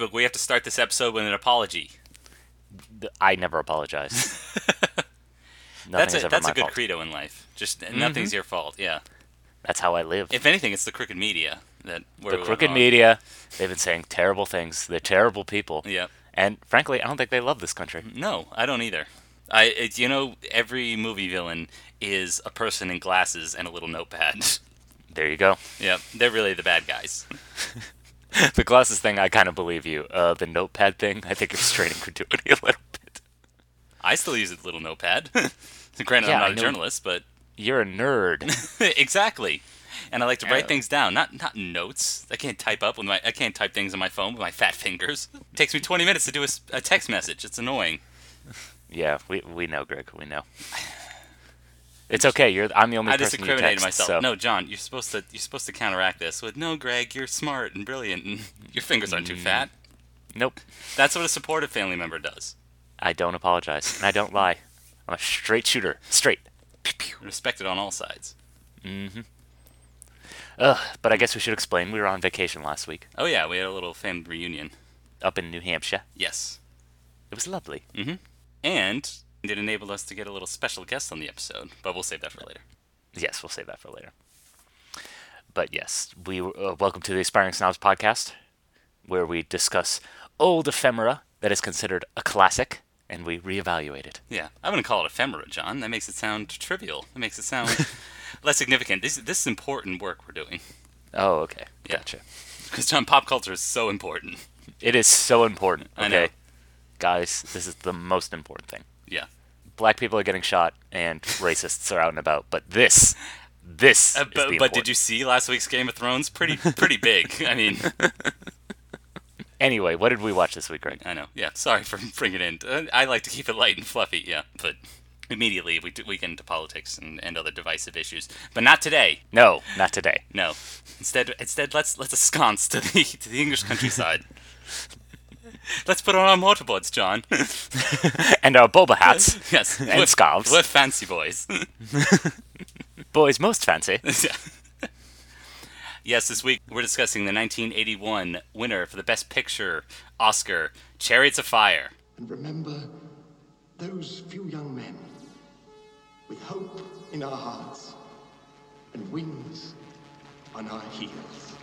J-Book, we have to start this episode with an apology. I never apologize. That's a that's a good fault. credo in life. Just mm-hmm. nothing's your fault. Yeah. That's how I live. If anything, it's the crooked media that the crooked media, they've been saying terrible things. They're terrible people. Yeah. And frankly, I don't think they love this country. Mm, no, I don't either. I it, you know every movie villain is a person in glasses and a little notepad. There you go. yeah, they're really the bad guys. the glasses thing, I kind of believe you. Uh, the notepad thing, I think you're straining credulity a little bit. I still use a little notepad. Granted, Yeah, I'm not a journalist, but You're a nerd. exactly. And I like to write Yeah. things down, not not notes. I can't type up with my I can't type things on my phone with my fat fingers. It takes me 20 minutes to do a text message. It's annoying. yeah, we we know, Greg. We know. It's okay. You're. I'm the only I person you incriminated text, myself. so- No, John, you're supposed to you're supposed to counteract this with no, Greg, you're smart and brilliant and your fingers aren't too Mm. fat. Nope. That's what a supportive family member does. I don't apologize, and I don't lie. I'm a straight shooter. Straight. Respected on all sides. Mm-hmm. Ugh. But I guess we should explain. We were on vacation last week, Oh yeah, we had a little family reunion. up in New Hampshire. Yes. It was lovely. Mm-hmm. And it enabled us to get a little special guest on the episode, but we'll save that for later. Yes, we'll save that for later. But yes, we uh, welcome to the Aspiring Snobs podcast, where we discuss old ephemera that is considered a classic, and we reevaluate it. Yeah, I wouldn't call it ephemera, John. That makes it sound trivial. That makes it sound less significant. This this is important work we're doing Oh, okay, Yeah. gotcha. because John, pop culture is so important. It is so important. I Okay, know. guys, this is the most important thing. Yeah. Black people are getting shot, and racists are out and about. But this, this Uh, but, but did you see last week's Game of Thrones? Pretty pretty big. I mean, Anyway, what did we watch this week, Greg? I know. Yeah, sorry for bringing it in. Uh, I like to keep it light and fluffy. Yeah, but immediately we we get into politics and, and other divisive issues. But not today. No, not today. No. Instead, instead let's let's ensconce to the to the English countryside. let's put on our mortarboards, John. And our boba hats, yes, And we're, scarves. We're fancy boys. boys most fancy. yes, this week we're discussing the 1981 winner for the Best Picture Oscar, Chariots of Fire. And remember those few young men with hope in our hearts and wings on our heels.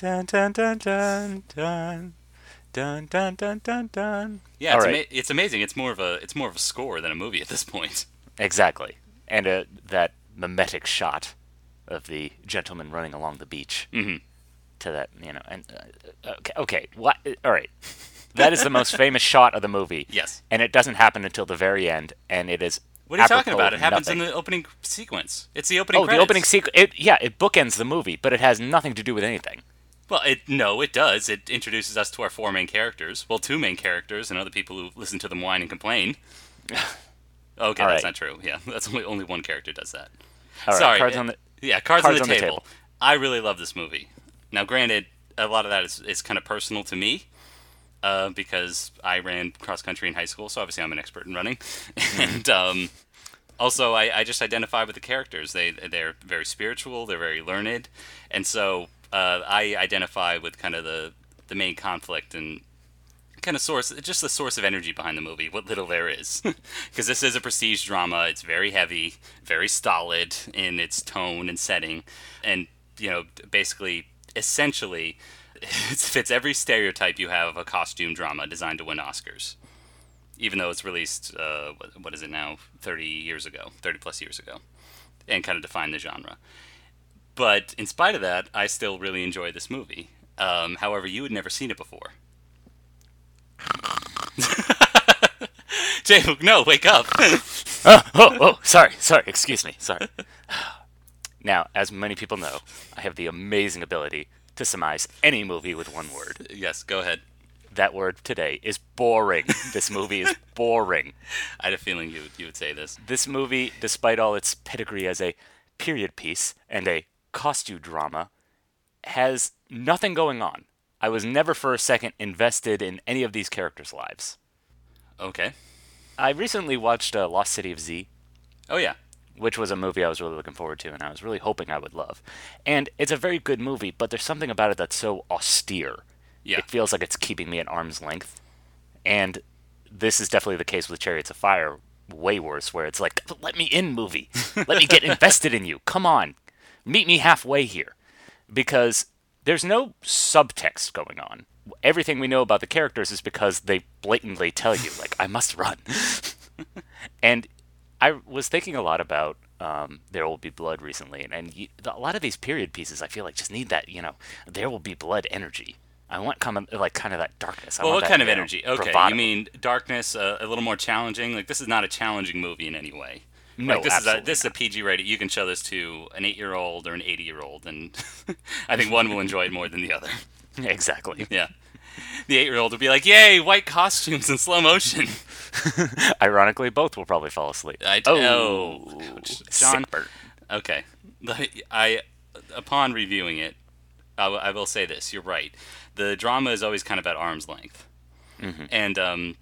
dun dun dun dun dun. Dun dun dun dun dun. Yeah, it's, right. ama- it's amazing. It's more of a it's more of a score than a movie at this point. Exactly, and uh, that mimetic shot of the gentleman running along the beach mm-hmm. to that you know and uh, okay, okay what uh, all right that is the most famous shot of the movie yes and it doesn't happen until the very end and it is what are you talking about? It happens nothing. in the opening sequence. It's the opening. Oh, credits. the opening sequence. yeah, it bookends the movie, but it has nothing to do with anything. Well, it no, it does. It introduces us to our four main characters. Well, two main characters and other people who listen to them whine and complain. Okay, All that's right. not true. Yeah, that's only only one character does that. All right, Sorry. cards uh, on the. Yeah, cards, Cards on, the, on the table. table. I really love this movie. Now, granted, a lot of that is, is kind of personal to me uh, because I ran cross country in high school, so obviously I'm an expert in running. and um, also, I, I just identify with the characters. They they're very spiritual. They're very learned, and so uh, I identify with kind of the the main conflict and kind of source, just the source of energy behind the movie, what little there is. Because this is a prestige drama. It's very heavy, very stolid in its tone and setting, and you know, basically, essentially, it fits every stereotype you have of a costume drama designed to win Oscars. even though it's released. Uh, what, is it now? Thirty years ago, thirty plus years ago, and kind of defined the genre. But in spite of that, I still really enjoy this movie. Um, however, you had never seen it before. Jay, no, wake up. oh, oh, oh, sorry, sorry, excuse me, sorry. Now, as many people know, I have the amazing ability to surmise any movie with one word. yes, go ahead. That word today is boring. this movie is boring. I had a feeling you you would say this. This movie, despite all its pedigree as a period piece and a costume drama, has nothing going on. I was never for a second invested in any of these characters' lives. Okay. I recently watched uh, Lost City of Z, Oh yeah. which was a movie I was really looking forward to and I was really hoping I would love. And it's a very good movie, but there's something about it that's so austere. Yeah. It feels like it's keeping me at arm's length. And this is definitely the case with Chariots of Fire, way worse, where it's like, let me in, movie. Let me get invested in you. Come on. Meet me halfway here. Because there's no subtext going on. Everything we know about the characters is because they blatantly tell you, like, I must run. and I was thinking a lot about um, There Will Be Blood recently, and, and you, a lot of these period pieces, I feel like just need that, you know, There Will Be Blood energy. I want kind of like kind of that darkness. I Well, want what that, kind of you know, energy? Okay, bravado. you mean darkness, uh, a little more challenging. Like this is not a challenging movie in any way. No, like, this is a this is a PG rated. You can show this to an eight year old or an eighty year old, and I think one will enjoy it more than the other. exactly. Yeah, the eight year old will be like, "Yay, white costumes in slow motion." Ironically, both will probably fall asleep. I- oh, oh, ouch. John- sick burn. Okay, I upon reviewing it, I, w- I will say this: you're right. The drama is always kind of at arm's length, and um,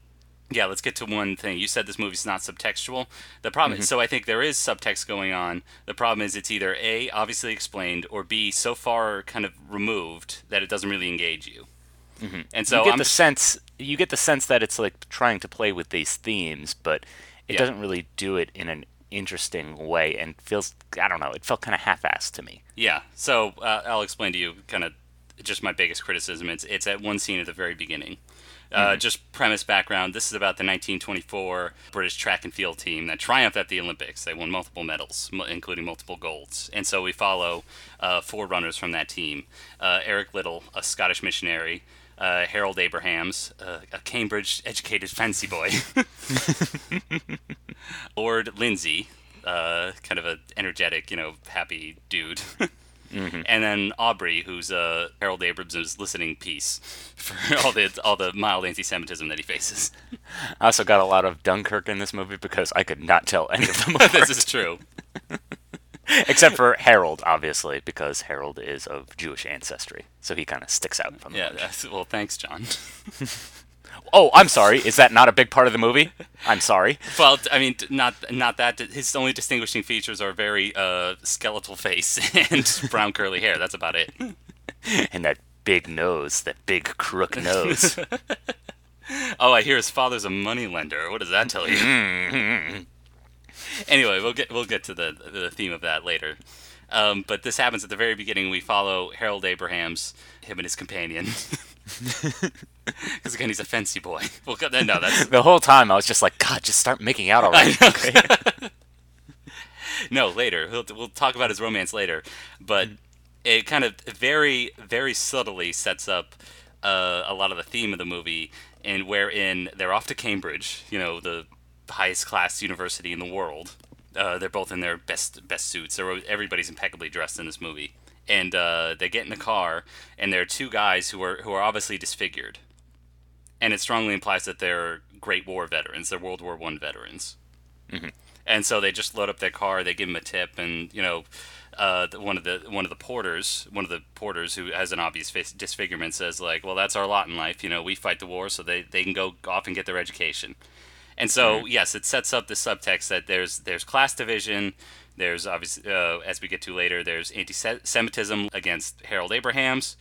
yeah, let's get to one thing. You said this movie's not subtextual. The problem is, so I think there is subtext going on. The problem is it's either a obviously explained or b so far kind of removed that it doesn't really engage you. And so you get I'm the sense you get the sense that it's like trying to play with these themes, but it Yeah. doesn't really do it in an interesting way, and feels I don't know. It felt kind of half-assed to me. Yeah. So uh, I'll explain to you kind of just my biggest criticism. It's it's at one scene at the very beginning. Uh, Just premise background. This is about the 1924 British track and field team that triumphed at the Olympics. They won multiple medals, m- including multiple golds. And so we follow uh, four runners from that team: uh, Eric Liddell, a Scottish missionary. Uh, Harold Abrahams, uh, a Cambridge-educated fancy boy. Lord Lindsay, uh, kind of an energetic, you know, happy dude. And then Aubrey, who's uh, Harold Abrams' listening piece for all the all the mild anti-Semitism that he faces. I also got a lot of Dunkirk in this movie because I could not tell any of them this is true. except for Harold, obviously, because Harold is of Jewish ancestry, so he kind of sticks out from the Yeah. well, thanks, John. Oh, I'm sorry. Is that not a big part of the movie? I'm sorry. Well, I mean, not not that. His only distinguishing features are very uh, skeletal face and brown curly hair. That's about it. And that big nose, that big crook nose. Oh, I hear his father's a moneylender. What does that tell you? anyway, we'll get we'll get to the the theme of that later. Um, but this happens at the very beginning. We follow Harold Abrahams, him and his companion. Because again, he's a fancy boy. Well, no, that's the whole time I was just like, God, just start making out already. No later. We'll, we'll talk about his romance later, but it kind of very very subtly sets up uh, a lot of the theme of the movie, and wherein they're off to Cambridge, you know, the highest class university in the world. Uh, they're both in their best best suits. Everybody's impeccably dressed in this movie, and uh, they get in the car, and there are two guys who are who are obviously disfigured, and it strongly implies that they're Great War veterans. They're World War One veterans and so they just load up their car. They give them a tip, and you know, uh, one of the one of the porters, one of the porters who has an obvious face disfigurement, says like, "Well, that's our lot in life. You know, we fight the war, so they, they can go off and get their education." And so, yes, it sets up the subtext that there's there's class division. There's obviously, uh, as we get to later, there's anti-Semitism against Harold Abrahams,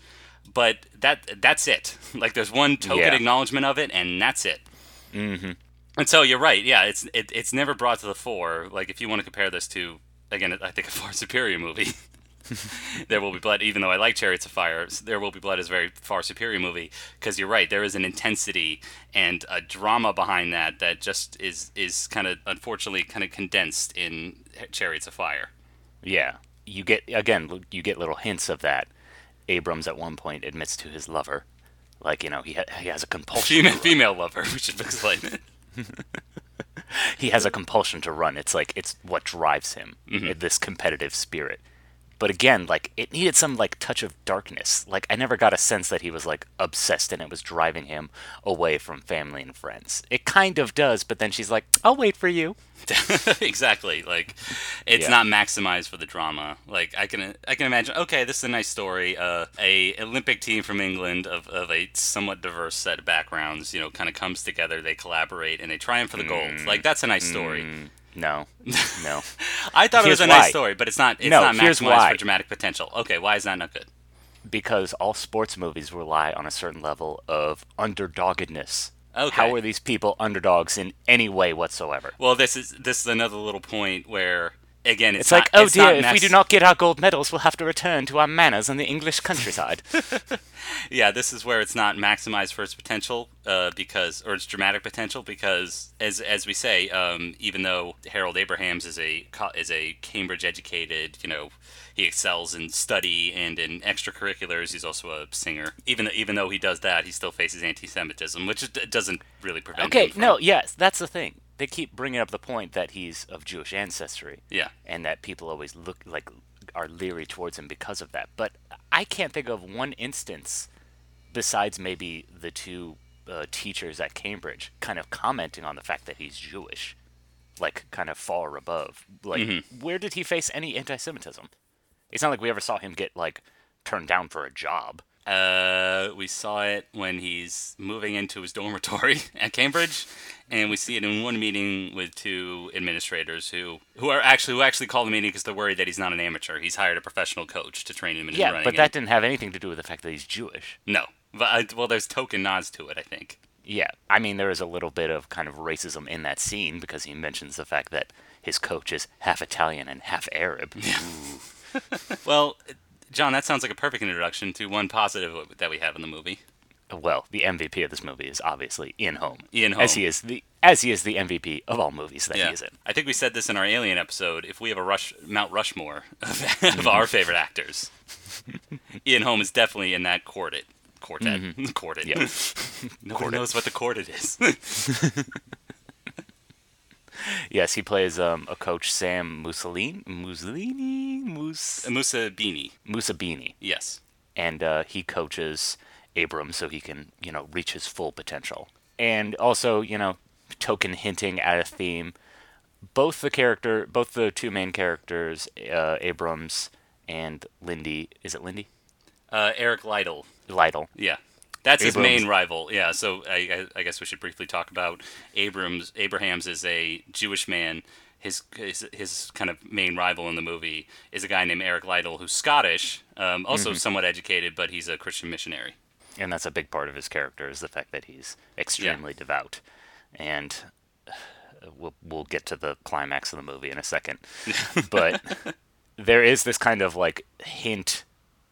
but that that's it. Like, there's one token Yeah. acknowledgement of it, and that's it. And so you're right. Yeah, it's it, it's never brought to the fore. Like if you want to compare this to again, I think a far superior movie. There Will Be Blood, even though I like Chariots of Fire, There Will Be Blood is a very far superior movie because you're right. There is an intensity and a drama behind that that just is is kind of unfortunately kind of condensed in Chariots of Fire. Yeah, you get again, you get little hints of that. Abrams at one point admits to his lover, like you know, he ha- he has a compulsion. Female, female lover, we should explain it. He has a compulsion to run. It's like it's what drives him. Mm-hmm. This competitive spirit. But again, like it needed some like touch of darkness. Like I never got a sense that he was like obsessed and it was driving him away from family and friends. It kind of does, but then she's like, "I'll wait for you." exactly. Like, it's Yeah. not maximized for the drama. Like, I can I can imagine. Okay, this is a nice story. Uh, a Olympic team from England of, of a somewhat diverse set of backgrounds, you know, kind of comes together. They collaborate and they triumph for the gold. Like, that's a nice story. Mm, no, no. I thought it was a why. nice story, but it's not. It's No, not here's maximized why. for dramatic potential. Okay, why is that not good? because all sports movies rely on a certain level of underdoggedness. Okay. How are these people underdogs in any way whatsoever? Well, this is this is another little point where again it's, It's like, oh it's dear, not if we do not get our gold medals, we'll have to return to our manners in the English countryside. yeah, this is where it's not maximized for its potential uh, because, or its dramatic potential because, as as we say, um, even though Harold Abrahams is a is a Cambridge educated, you know, he excels in study and in extracurriculars. He's also a singer. Even even though he does that, he still faces anti-Semitism, which doesn't really prevent. okay, no, yes, that's the thing. They keep bringing up the point that he's of Jewish ancestry. Yeah. and that people always look like are leery towards him because of that. But I can't think of one instance besides maybe the two uh, teachers at Cambridge kind of commenting on the fact that he's Jewish, like kind of far above. Like, Mm-hmm. where did he face any anti-Semitism? It's not like we ever saw him get like turned down for a job. Uh, we saw it when he's moving into his dormitory at Cambridge, and we see it in one meeting with two administrators who who are actually who actually call the meeting because they're worried that he's not an amateur. He's hired a professional coach to train him in Yeah, running. but and- that didn't have anything to do with the fact that he's Jewish. no, but I, well, there's token nods to it. I think. Yeah, I mean there is a little bit of kind of racism in that scene because he mentions the fact that his coach is half Italian and half Arab. Well, John, that sounds like a perfect introduction to one positive that we have in the movie. Well, the MVP of this movie is obviously Ian Holm. Ian as he is the as he is the MVP of all movies that he is in. I think we said this in our Alien episode. If we have a rush Mount Rushmore of, of our favorite actors, Ian Holm is definitely in that quartet. Quartet. Quartet. Mm-hmm. Yeah. Nobody knows what the quartet is. Yes, he plays um, a coach Sam Mussolini, Mussolini, Mus- Musa Beanie. Mussabini, Yes. and uh, he coaches Abram so he can, you know, reach his full potential. And also, you know, token hinting at a theme. Both the character, both the two main characters, uh, Abrams and Lindy. Is it Lindy? Uh, Eric Liddell. Liddell. Yeah. That's his main rival. Yeah, so I, I, I guess we should briefly talk about Abrams. Abrahams is a Jewish man. His, his his kind of main rival in the movie is a guy named Eric Liddell, who's Scottish, um, also somewhat educated, but he's a Christian missionary. And that's a big part of his character is the fact that he's extremely devout and uh, we'll, we'll get to the climax of the movie in a second but there is this kind of like hint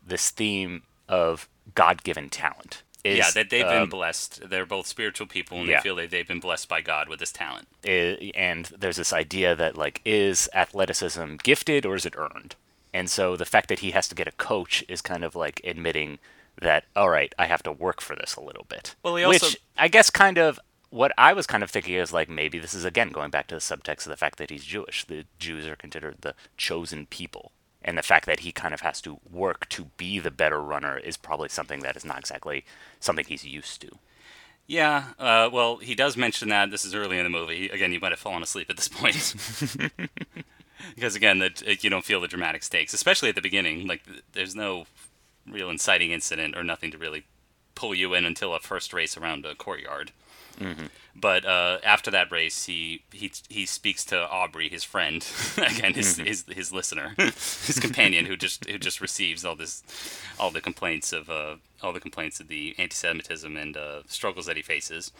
this theme of god-given talent is, yeah, that they've been um, blessed. They're both spiritual people, and yeah. they feel that they've been blessed by God with this talent. and there's this idea that like is athleticism gifted or is it earned and so the fact that he has to get a coach is kind of like admitting that all right i have to work for this a little bit Well, he also- which i guess kind of what i was kind of thinking is like maybe this is again going back to the subtext of the fact that he's jewish the jews are considered the chosen people and the fact that he kind of has to work to be the better runner is probably something that is not exactly something he's used to Yeah, uh, well, he does mention that. This is early in the movie. Again, you might have fallen asleep at this point. because, again, that you don't feel the dramatic stakes, especially at the beginning. Like, there's no real inciting incident or nothing to really pull you in until a first race around a courtyard. But uh, after that race, he, he he speaks to Aubrey, his friend, again his, his his listener, his companion, who just who just receives all this, all the complaints of uh, all the complaints of the anti-Semitism and uh, struggles that he faces.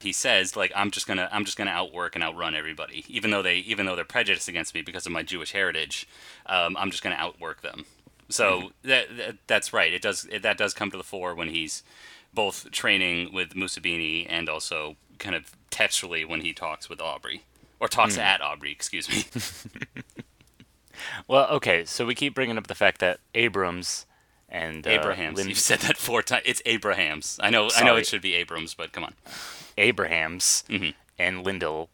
he says like I'm just gonna I'm just gonna outwork and outrun everybody, even though they even though they're prejudiced against me because of my Jewish heritage. Um, I'm just gonna outwork them. So that, that that's right. It does it, that does come to the fore when he's both training with Mussabini and also kind of textually when he talks with Aubrey or talks at Aubrey. Excuse me. Well, okay, so we keep bringing up the fact that Abrams and uh, Abrahams. Lin- You've said that four times. It's Abrahams. I know. I know it should be Abrams, but come on. Abrahams Mhm. and Lindell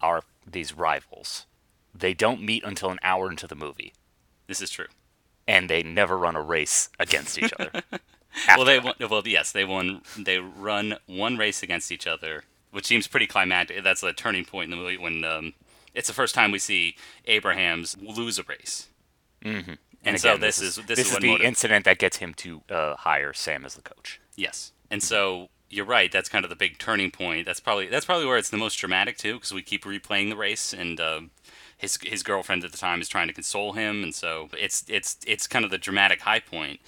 are these rivals. They don't meet until an hour into the movie, This is true. And they never run a race against each other. Well, they won, well, yes, they won. They run one race against each other, which seems pretty climactic. That's the turning point in the movie when um, it's the first time we see Abrahams lose a race. Mm-hmm. And, so again, this, is this, is, what the motiv- incident that gets him to uh, hire Sam as the coach. Yes, and so you're right. That's kind of the big turning point. That's probably that's probably where it's the most dramatic too, because we keep replaying the race, and um his his girlfriend at the time is trying to console him, and so it's it's it's kind of the dramatic high point.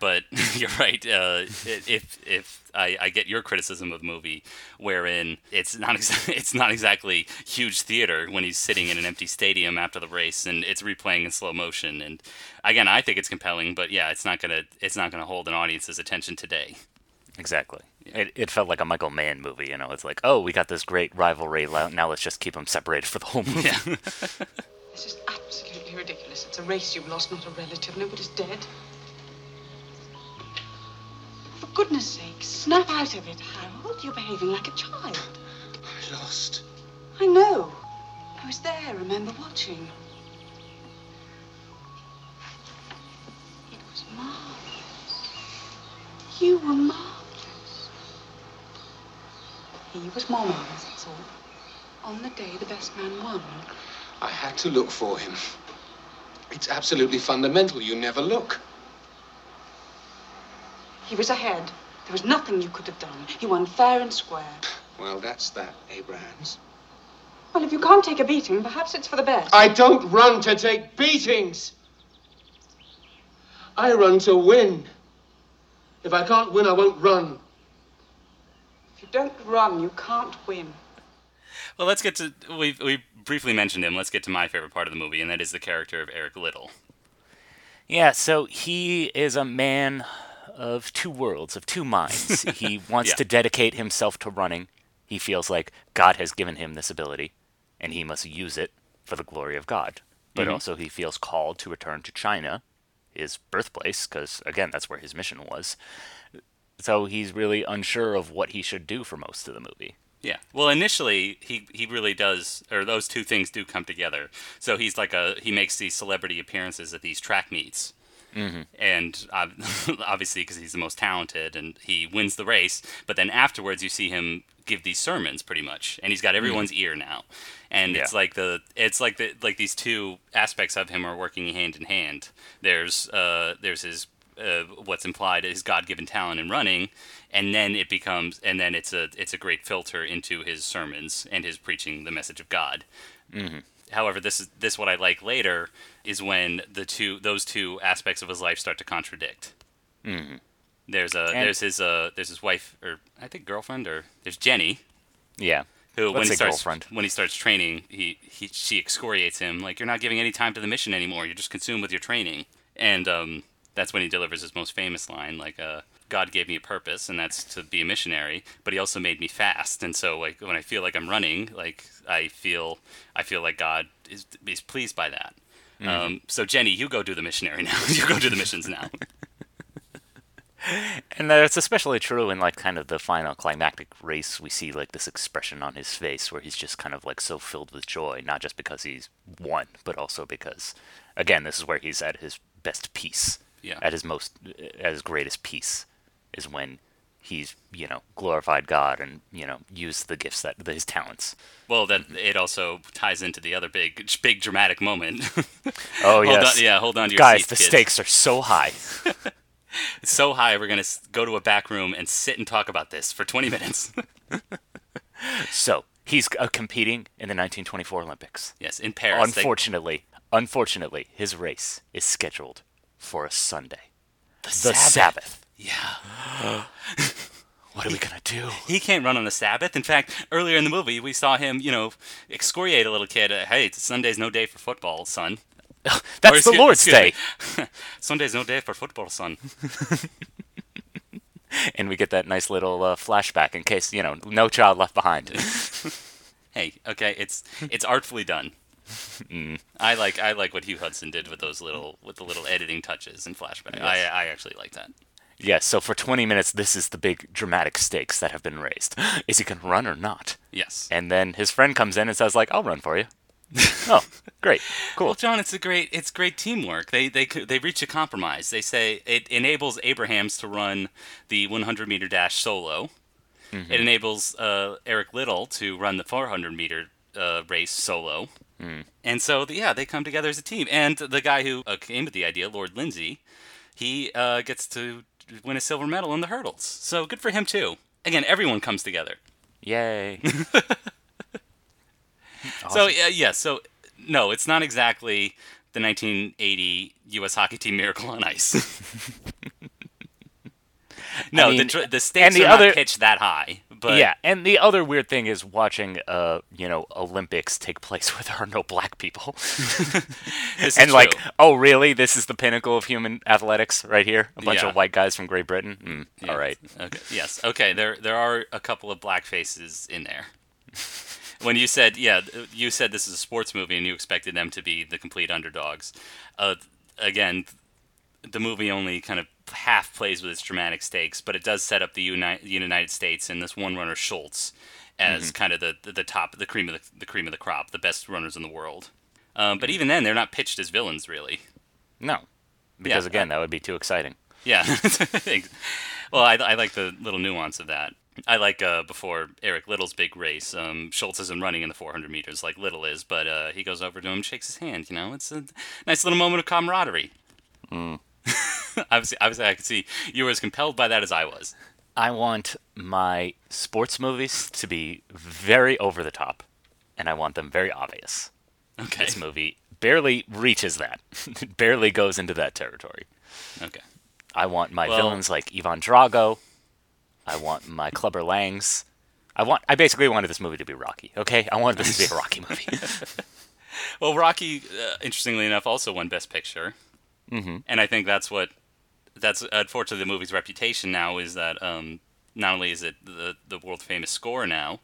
But you're right. Uh, if if I, I get your criticism of the movie, wherein it's not exa- it's not exactly huge theater when he's sitting in an empty stadium after the race and it's replaying in slow motion. And again, I think it's compelling, but yeah, it's not gonna it's not gonna hold an audience's attention today. Exactly. It, it felt like a Michael Mann movie. You know, it's like, oh, we got this great rivalry. Now let's just keep them separated for the whole movie. Yeah. This is absolutely ridiculous. It's a race you've lost, not a relative. Nobody's dead. For goodness sake, snap out of it, Harold. You're behaving like a child. I lost. I know. I was there, remember, watching. It was marvelous. You were marvelous. He was marvelous, that's all. On the day the best man won. I had to look for him. It's absolutely fundamental. You never look. He was ahead. There was nothing you could have done. He won fair and square. Well, that's that, Abrahams. Well, if you can't take a beating, perhaps it's for the best. I don't run to take beatings. I run to win. If I can't win, I won't run. If you don't run, you can't win. Well, let's get to we we briefly mentioned him. Let's get to my favorite part of the movie, and that is the character of Eric Liddell. Yeah, so he is a man of two worlds, of two minds. he wants Yeah. to dedicate himself to running. He feels like God has given him this ability, and he must use it for the glory of God. But Mhm. also, he feels called to return to China, his birthplace, because, again, that's where his mission was. So he's really unsure of what he should do for most of the movie. Yeah. Well, initially he he really does, or those two things do come together. So he's like a he makes these celebrity appearances at these track meets. Mm-hmm. And uh, obviously, because he's the most talented, and he wins the race. But then afterwards, you see him give these sermons, pretty much, and he's got everyone's ear now. And it's like the it's like the like these two aspects of him are working hand in hand. There's uh there's his uh, what's implied is God-given talent in running, and then it becomes, and then it's a it's a great filter into his sermons and his preaching the message of God. Mm-hmm. However, this is this what I like later is when the two those two aspects of his life start to contradict. Mm-hmm. There's a And- there's his uh there's his wife or I think girlfriend or there's Jenny Yeah. who when Let's he starts girlfriend. when he starts training he, he she excoriates him like you're not giving any time to the mission anymore you're just consumed with your training and um, that's when he delivers his most famous line like uh, god gave me a purpose and that's to be a missionary but he also made me fast and so like when i feel like i'm running like i feel i feel like god is, is pleased by that Mm-hmm. um, so jenny you go do the missionary now you go do the missions now And that's especially true in like kind of the final climactic race. We see like this expression on his face where he's just kind of like so filled with joy, not just because he's won, but also because, again, this is where he's at his best peace. Yeah. At his most, at his greatest peace, is when he's you know glorified God and you know used the gifts that his talents. well that it also ties into the other big big dramatic moment Oh hold yes, on, yeah hold on to your guys, seats, the kids. stakes are so high. It's so high, we're going to go to a back room and sit and talk about this for 20 minutes. so he's uh, competing in the 1924 Olympics. yes, in Paris. They- Unfortunately, unfortunately, his race is scheduled for a Sunday, the the Sabbath. Yeah. What are we gonna do? He can't run on the Sabbath. In fact, earlier in the movie, we saw him, you know, excoriate a little kid. Uh, hey, Sunday's no day for football, son. That's the Lord's Day. Sunday's no day for football, son. And we get that nice little uh, flashback in case, you know, no child left behind. Hey, okay, it's it's artfully done. Mm. I like I like what Hugh Hudson did with those little with the little editing touches and flashback. I Yes. I actually like that. yes, so for 20 minutes, this is the big dramatic stakes that have been raised. Is he going to run or not? Yes. And then his friend comes in and says, like, I'll run for you. oh, great. Cool. Well, John, it's a great it's great teamwork. They they they reach a compromise. They say it enables Abrahams to run the 100 meter dash solo. Mm-hmm. It enables uh, Eric Liddell to run the 400 meter uh, race solo. Mm. And so, yeah, they come together as a team. And the guy who uh, came with the idea, Lord Lindsay, he uh, gets to win a silver medal in the hurdles. So good for him too. Again, everyone comes together. Yay. So yeah, yeah. So no, it's not exactly the 1980 U.S. hockey team Miracle on Ice. no, mean, the tr- the stakes the are other- not pitched that high. But yeah, and the other weird thing is watching, uh, you know, Olympics take place where there are no black people, and like, true. oh, really? This is the pinnacle of human athletics right here. A bunch Yeah. of white guys from Great Britain. Mm, Yeah. All right. Okay. Yes. Okay. There there are a couple of black faces in there. when you said yeah, you said this is a sports movie and you expected them to be the complete underdogs. Uh, again, the movie only kind of half plays with its dramatic stakes, but it does set up the Uni- the United States and this one runner Schultz as kind of the, the the top, the cream of the, the cream of the crop, the best runners in the world. Um, but even then, they're not pitched as villains, really. No, because Yeah, again, that would be too exciting. Yeah. well, I, I like the little nuance of that. I like uh, before Eric Liddell's big race. Um, Schultz isn't running in the 400 meters like Liddell is, but uh, he goes over to him, shakes his hand. You know, it's a nice little moment of camaraderie. obviously, obviously, I could see you were as compelled by that as I was. I want my sports movies to be very over the top, and I want them very obvious. Okay. This movie barely reaches that. it barely goes into that territory. Okay. I want my Well- villains like Ivan Drago. I want my Clubber Langs. I want. I basically wanted this movie to be Rocky. Okay, I wanted this to be a Rocky movie. Well, Rocky, uh, interestingly enough, also won Best Picture, mm-hmm. and I think that's what that's unfortunately the movie's reputation now is that um, not only is it the the world famous score now,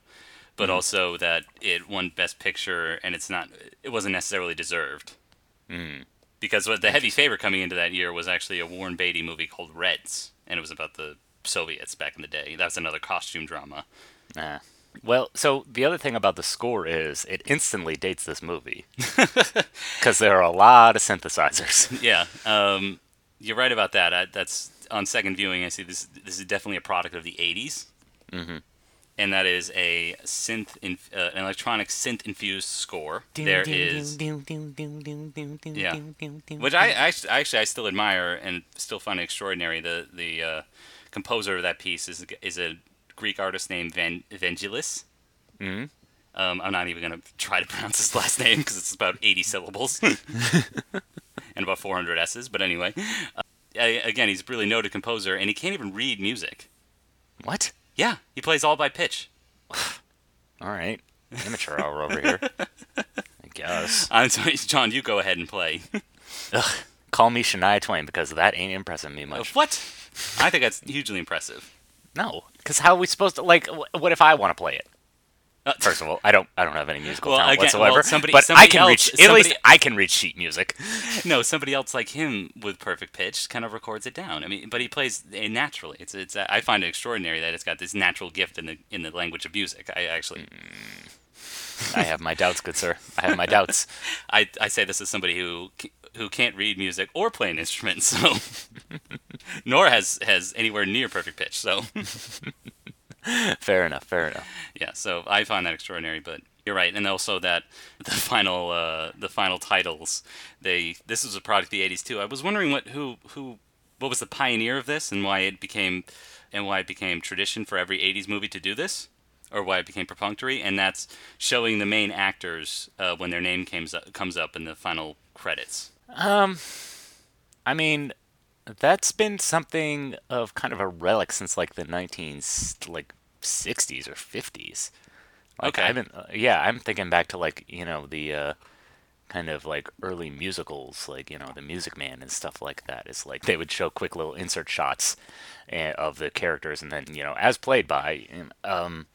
but also that it won Best Picture, and it's not it wasn't necessarily deserved. Mm. Because what the heavy favorite coming into that year was actually a Warren Beatty movie called Reds, and it was about the Soviets back in the day. That was another costume drama. Nah. Well, so the other thing about the score is it instantly dates this movie because there are a lot of synthesizers. Yeah, um, you're right about that. I, that's on second viewing. I see this. This is definitely a product of the '80s, mm-hmm. and that is a synth, in, uh, an electronic synth-infused score. there is, yeah, which I, I actually I still admire and still find extraordinary. The the uh, composer of that piece is is a Greek artist named Van Vangelis. Mhm. Um, I'm not even gonna try to pronounce his last name because it's about 80 syllables and about 400 s's. But anyway, uh, again, he's a really noted composer, and he can't even read music. What? Yeah, he plays all by pitch. All right, amateur hour over here. I guess. I'm sorry, John. You go ahead and play. Ugh. Call me Shania Twain because that ain't impressing me much. what? I think that's hugely impressive. No, because how are we supposed to like? What if I want to play it? Uh, First of all, I don't. I don't have any musical Well, talent again, whatsoever. well, somebody- but I somebody can else- reach. At least I can reach sheet music. no, somebody else like him with perfect pitch kind of records it down. I mean, but he plays it naturally. It's it's. I find it extraordinary that it's got this natural gift in the in the language of music. I actually, I have my doubts, good sir. I have my doubts. I, I say this as somebody who who can't read music or play an instrument, so nor has has anywhere near perfect pitch. So Fair enough. Fair enough. yeah, so I find that extraordinary. But you're right, and also that the final uh, the final titles they this was a product of the '80s too. I was wondering what who who what was the pioneer of this and why it became and why it became tradition for every '80s movie to do this. Or why it became perfunctory, and that's showing the main actors uh, when their name comes up, comes up in the final credits. Um, I mean, That's been something of kind of a relic since like the 19 like 60s or 50s. Like, Okay. I've been, uh, yeah, I'm thinking back to like you know the uh, kind of like early musicals, like you know the Music Man and stuff like that. It's like they would show quick little insert shots uh, of the characters, and then you know as played by. Um,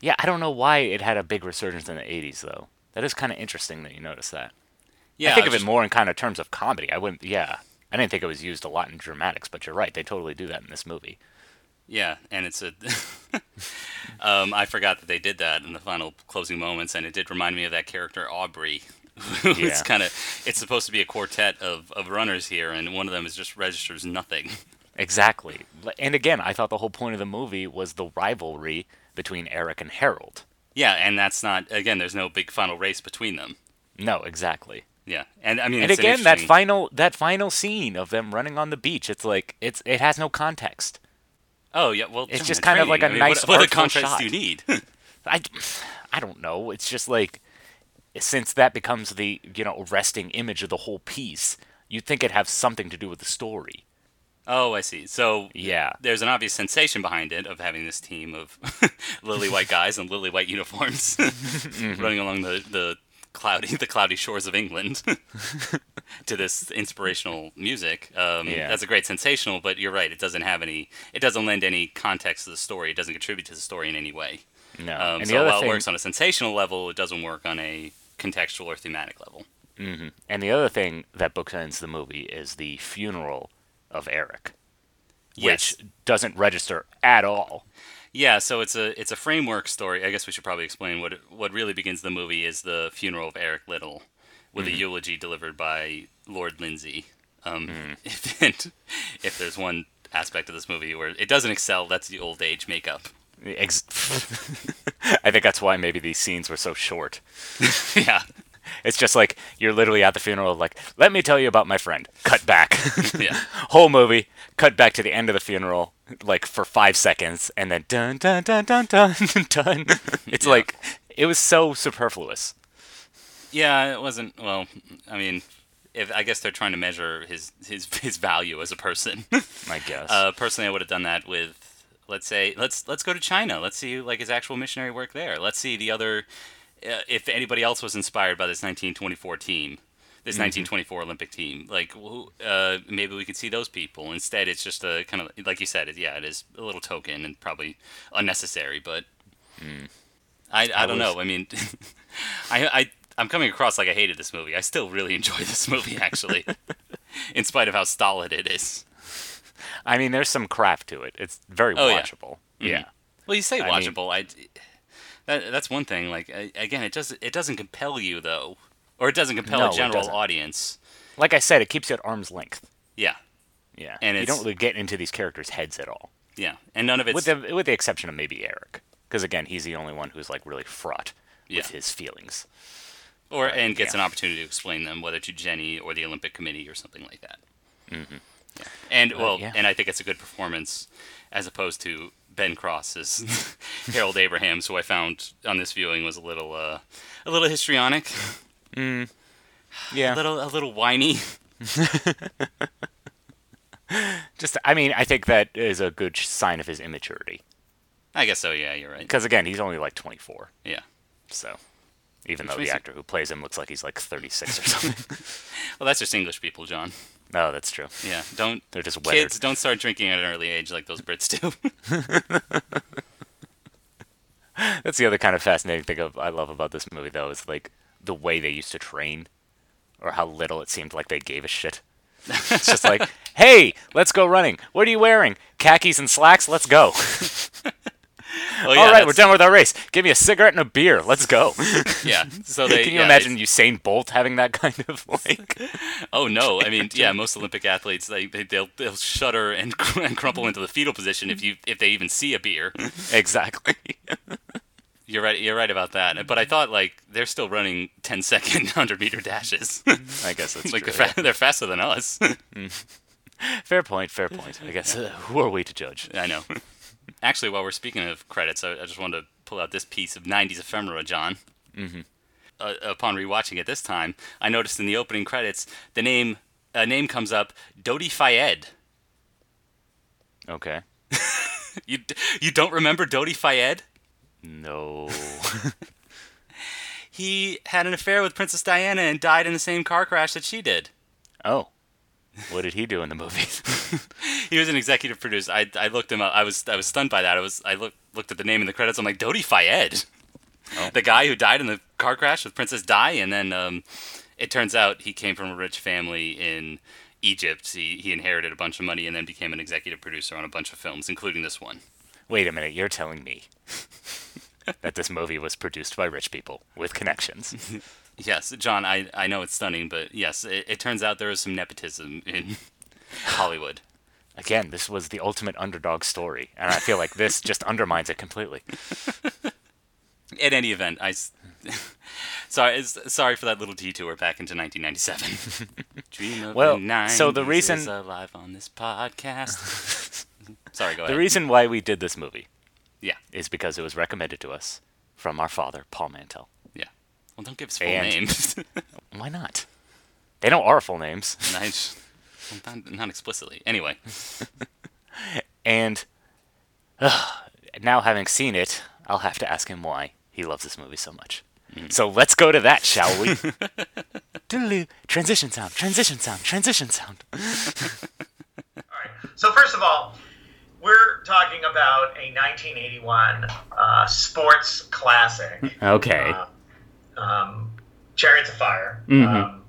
yeah, I don't know why it had a big resurgence in the 80s though. That is kind of interesting that you notice that. Yeah, I think of it more in kind of terms of comedy. I wouldn't. Yeah, I didn't think it was used a lot in dramatics, but you're right. They totally do that in this movie. Yeah, and it's a. um, I forgot that they did that in the final closing moments, and it did remind me of that character Aubrey. it's Yeah. kind of. It's supposed to be a quartet of, of runners here, and one of them is just registers nothing. Exactly. And again, I thought the whole point of the movie was the rivalry between Eric and Harold. Yeah, and that's not. Again, there's no big final race between them. No, exactly. Yeah, and I mean, And an again, that final that final scene of them running on the beach, it's like it's it has no context. Oh yeah, well, It's just kind of like training. a I mean, nice What, what context shot. do you need? I, I don't know. It's just like since that becomes the you know resting image of the whole piece, you'd think it'd have something to do with the story. oh, I see. So Yeah. there's an obvious sensation behind it of having this team of lily white guys in lily white uniforms Mm-hmm. running along the, the cloudy the cloudy shores of England to this inspirational music. Um, Yeah. That's a great sensational, but you're right. It doesn't have any. It doesn't lend any context to the story. It doesn't contribute to the story in any way. No. Um, and so the other while thing, it works on a sensational level, it doesn't work on a contextual or thematic level. and the other thing that bookends the movie is the funeral of Eric, Yes. which doesn't register at all. Yeah, so it's a it's a framework story. I guess we should probably explain what what really begins the movie is the funeral of Eric Liddell, with Mm-hmm. a eulogy delivered by Lord Lindsay. Um, Mm. if, and if there's one aspect of this movie where it doesn't excel, that's the old age makeup. Ex- I think that's why maybe these scenes were so short. yeah, It's just like you're literally at the funeral, like, let me tell you about my friend. Cut back. yeah, Whole movie, cut back to the end of the funeral, like for five seconds, and then dun dun dun dun dun dun. It's Yeah. like it was so superfluous. yeah. It wasn't well. I mean, if I guess they're trying to measure his his his value as a person. I guess. Uh, personally, I would have done that with, let's say, let's let's go to China. Let's see like his actual missionary work there. Let's see the other, uh, if anybody else was inspired by this 1924 team, this 1924 Olympic team. Like, uh, maybe we could see those people. Instead, it's just a kind of like you said. It, yeah, it is a little token and probably unnecessary, but I I, I don't was- know. I mean, I I. I'm coming across like I hated this movie. I still really enjoy this movie, actually, in spite of how stolid it is. I mean, there's some craft to it. It's very Oh, yeah. watchable. Yeah. Well, you say I mean- watchable. I, that, that's one thing. Like again, it does it doesn't compel you though, or it doesn't compel No, a general audience. Like I said, it keeps you at arm's length. Yeah, Yeah. And you don't really get into these characters' heads at all. yeah, and none of it with the with the exception of maybe Eric, because again, he's the only one who's like really fraught Yeah. with his feelings. or and gets yeah. an opportunity to explain them, whether to Jenny or the Olympic Committee or something like that. Mm-hmm. Yeah. And well, yeah. and I think it's a good performance as opposed to Ben Cross as Harold Abrahams, who I found on this viewing was a little uh, a little histrionic, Yeah. a little a little whiny. Just, I mean, I think that is a good sign of his immaturity. I guess so. Yeah, you're right. Because again, he's only like 24. Yeah. So, even Which though the it- actor who plays him looks like he's like 36 or something. Well, that's just English people, John. no, that's true. Yeah, don't They're just weathered. kids don't start drinking at an early age like those Brits do. That's the other kind of fascinating thing of, I love about this movie, though, is like the way they used to train, or how little it seemed like they gave a shit. it's just like, hey, let's go running. What are you wearing? Khakis and slacks. Let's go. Oh, yeah, All right, we're done with our race. Give me a cigarette and a beer. Let's go. Yeah. So they Can you yeah, imagine it's- Usain Bolt having that kind of like? Oh no! I mean, yeah, most Olympic athletes they, they they'll they'll shudder and, cr- and crumple into the fetal position if you if they even see a beer. exactly. You're right. You're right about that. But I thought like they're still running 10 second 100 meter dashes. I guess that's like true. they're fa- they're faster than us. Fair point. Fair point. I guess uh, who are we to judge? I know. Actually, while we're speaking of credits, I, I just wanted to pull out this piece of 90s ephemera, John. Mm-hmm. Uh, upon rewatching it this time, I noticed in the opening credits the name a name comes up, Dodi Fayed. Okay. You you don't remember Dodi Fayed? No. He had an affair with Princess Diana and died in the same car crash that she did. oh. What did he do in the movie? He was an executive producer. I, I looked him up. I was I was stunned by that. I was I looked looked at the name in the credits. I'm like Dodi Fayed, Oh. the guy who died in the car crash with Princess Di, and then um, it turns out he came from a rich family in Egypt. He he inherited a bunch of money and then became an executive producer on a bunch of films, including this one. Wait a minute, you're telling me that this movie was produced by rich people with connections. Yes, John, I, I know it's stunning, but yes, it, it turns out there is some nepotism in Hollywood. Again, this was the ultimate underdog story, and I feel like this just undermines it completely. In any event, I. sorry, sorry for that little detour back into 1997. Dream of Well, so the reason- alive on this podcast. sorry, go ahead. The reason why we did this movie yeah, is because it was recommended to us from our father, Paul Mantell. Yeah. Well, don't give us full And- names. Why not? They know our full names. Nice. Well, not, not explicitly. Anyway, And uh, now, having seen it, I'll have to ask him why he loves this movie so much. So let's go to that, shall we? Transition sound, transition sound, transition sound. All right. So first of all, we're talking about a 1981 uh, sports classic, Okay. uh, um, "Chariots of Fire," Mhm. um,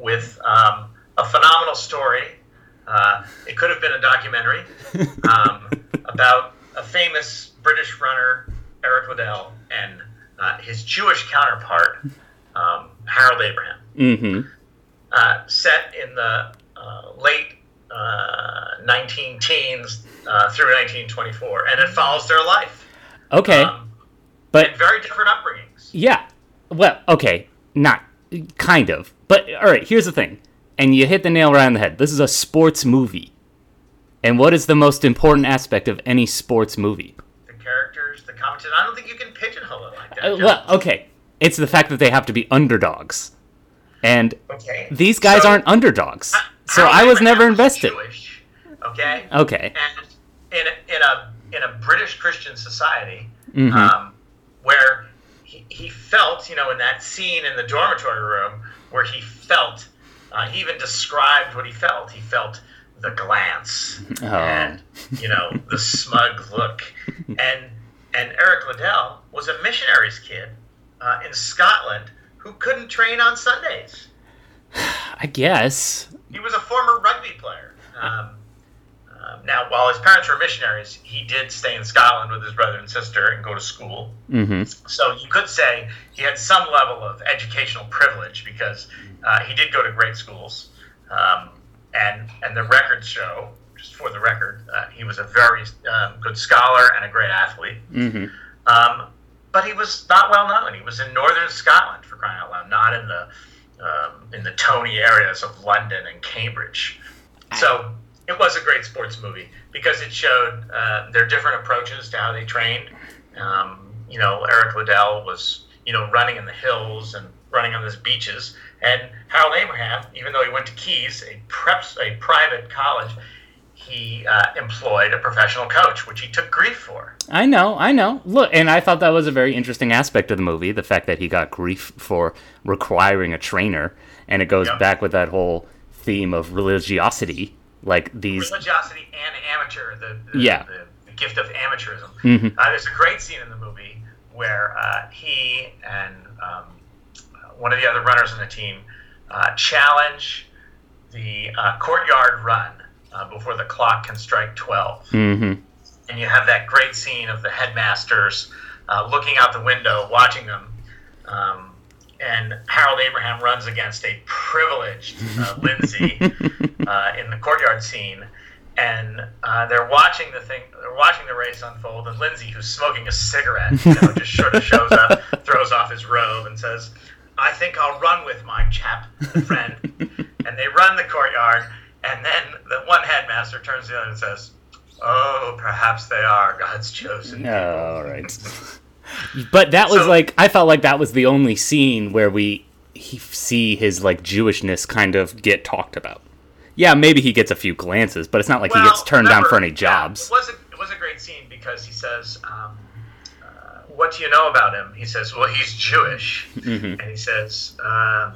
with um, a phenomenal story. Uh, it could have been a documentary um, about a famous British runner, Eric Liddell, and uh, his Jewish counterpart, um, Harold Abraham Mm-hmm. uh, set in the uh, late uh, 19 teens uh, through 1924, and it follows their life. Okay. Um, but very different upbringings. Yeah. Well, okay. Not kind of. But all right, here's the thing. And you hit the nail right on the head. This is a sports movie. And what is the most important aspect of any sports movie? The characters, the commentary. I don't think you can pigeonhole it like that. Uh, well, okay. It's the fact that they have to be underdogs. And okay. these guys So, aren't underdogs. uh, So Harold I was never invested. Jewish, okay. Okay. and in a, in a in a British Christian society, Mhm. um, where he, he felt, you know, in that scene in the dormitory room, where he felt, uh, he even described what he felt. He felt the glance Oh. and you know the smug look, and and Eric Liddell was a missionary's kid uh, in Scotland who couldn't train on Sundays. I guess. He was a former rugby player. Um, um, now, while his parents were missionaries, he did stay in Scotland with his brother and sister and go to school. Mm-hmm. So you could say he had some level of educational privilege because uh, he did go to great schools. Um, and, and the records show, just for the record, uh, he was a very um, good scholar and a great athlete. Mm-hmm. Um, but he was not well known. He was in northern Scotland for crying out loud, not in the um, in the Tony areas of London and Cambridge. So it was a great sports movie because it showed uh, their different approaches to how they trained. Um, you know, Eric Liddell was you know running in the hills and running on these beaches, and Harold Abraham, even though he went to Caius, a preps a private college, he uh, employed a professional coach, which he took grief for. I know, I know. Look, and I thought that was a very interesting aspect of the movie, the fact that he got grief for requiring a trainer, and it goes Yep. back with that whole theme of religiosity, like these. religiosity and amateur, the, the, Yeah. the, the gift of amateurism. Mhm. Uh, there's a great scene in the movie where uh, he and um, one of the other runners on the team uh, challenge the uh, courtyard run uh, before the clock can strike 12 hmm and you have that great scene of the headmasters uh, looking out the window, watching them. Um, and Harold Abraham runs against a privileged uh, Lindsay uh, in the courtyard scene, and uh, they're watching the thing. They're watching the race unfold, and Lindsay, who's smoking a cigarette, you know, just sort of shows up, throws off his robe, and says, "I think I'll run with my chap friend." and they run the courtyard, and then the one headmaster turns to the other and says, "Oh, perhaps they are God's chosen." people." all right. But that was So- like I felt like that was the only scene where we he see his like Jewishness kind of get talked about. Yeah, maybe he gets a few glances, but it's not like he gets turned down for any remember, yeah, jobs. it was a it was a great scene because he says, um, uh, "What do you know about him?" He says, "Well, he's Jewish," Mm-hmm. and he says, um,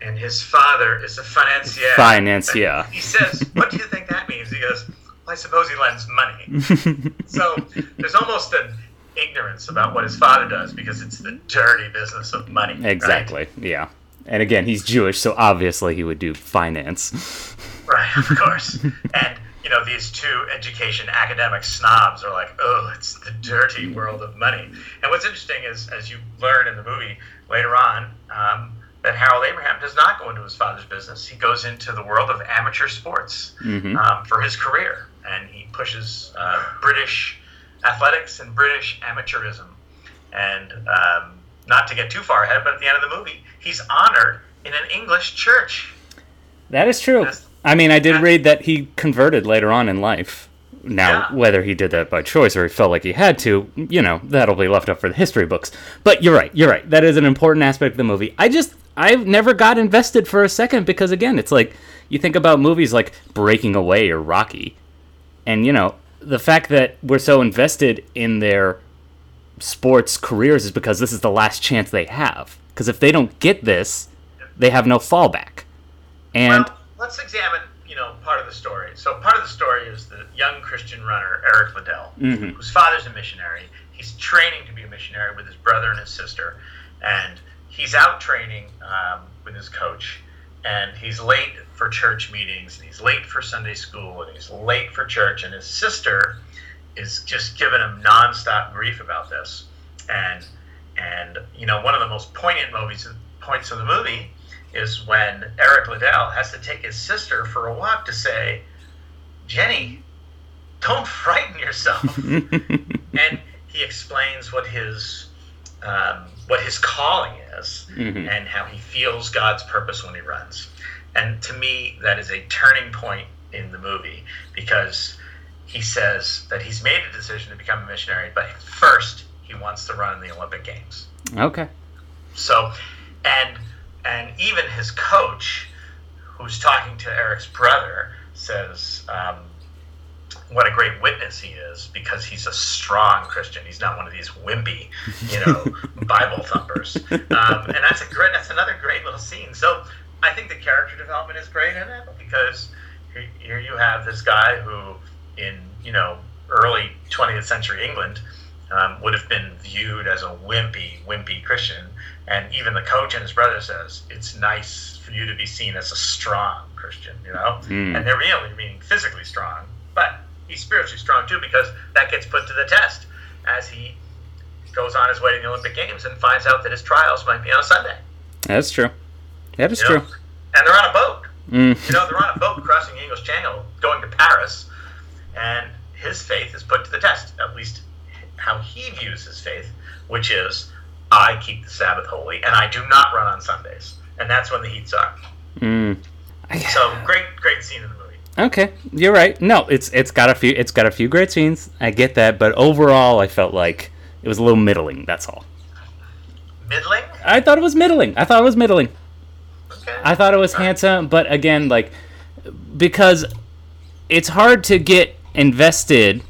"And his father is a financier." Financier. He says, "What do you think that means?" He goes, well, "I suppose he lends money." so there's almost an ignorance about what his father does because it's the dirty business of money. right? Exactly. Yeah. And again, he's Jewish, so obviously he would do finance. Right, of course. and you know, these two education academic snobs are like, oh, it's the dirty world of money. And what's interesting is, as you learn in the movie later on, um, that Harold Abraham does not go into his father's business. He goes into the world of amateur sports um, for his career, and he pushes uh, British athletics and British amateurism. And um, not to get too far ahead, but at the end of the movie, he's honored in an English church. That is true. Yes. I mean, I did read that he converted later on in life. Now, Yeah. whether he did that by choice or he felt like he had to, you know, that'll be left up for the history books. But you're right, you're right. That is an important aspect of the movie. I just, I've never got invested for a second because, again, it's like you think about movies like Breaking Away or Rocky, and, you know, the fact that we're so invested in their sports careers is because this is the last chance they have. Because if they don't get this, they have no fallback. And well, let's examine, you know, part of the story. So part of the story is the young Christian runner Eric Liddell, whose father's a missionary. He's training to be a missionary with his brother and his sister, and he's out training um, with his coach. And he's late for church meetings, and he's late for Sunday school, and he's late for church. And his sister is just giving him nonstop grief about this. And and you know, one of the most poignant movies points of the movie is when Eric Liddell has to take his sister for a walk to say, Jenny, don't frighten yourself. and he explains what his um, what his calling is and how he feels God's purpose when he runs. And to me, that is a turning point in the movie because he says that he's made a decision to become a missionary, but first he wants to run in the Olympic Games. okay. So, and and even his coach, who's talking to Eric's brother, says um, what a great witness he is because he's a strong Christian. He's not one of these wimpy, you know, Bible thumpers. Um, and that's a great. That's another great little scene. So I think the character development is great in it because here, here you have this guy who, in you know, early 20th century England um, would have been viewed as a wimpy, wimpy Christian. And even the coach and his brother says it's nice for you to be seen as a strong Christian, you know. Hmm. And they're really meaning physically strong, but he's spiritually strong too because that gets put to the test as he goes on his way to the Olympic Games and finds out that his trials might be on a Sunday. That's true. That is You know? true. And they're on a boat. Mm. You know, they're on a boat crossing the English Channel going to Paris, and his faith is put to the test, at least how he views his faith, which is, I keep the Sabbath holy, and I do not run on Sundays. And that's when the heat's on. Mm. So, great, great scene in the movie. Okay, you're right. No, it's it's got a few it's got a few great scenes. I get that, but overall, I felt like it was a little middling. That's all. Middling? I thought it was middling. I thought it was middling. Okay. I thought it was handsome, but again, like because it's hard to get invested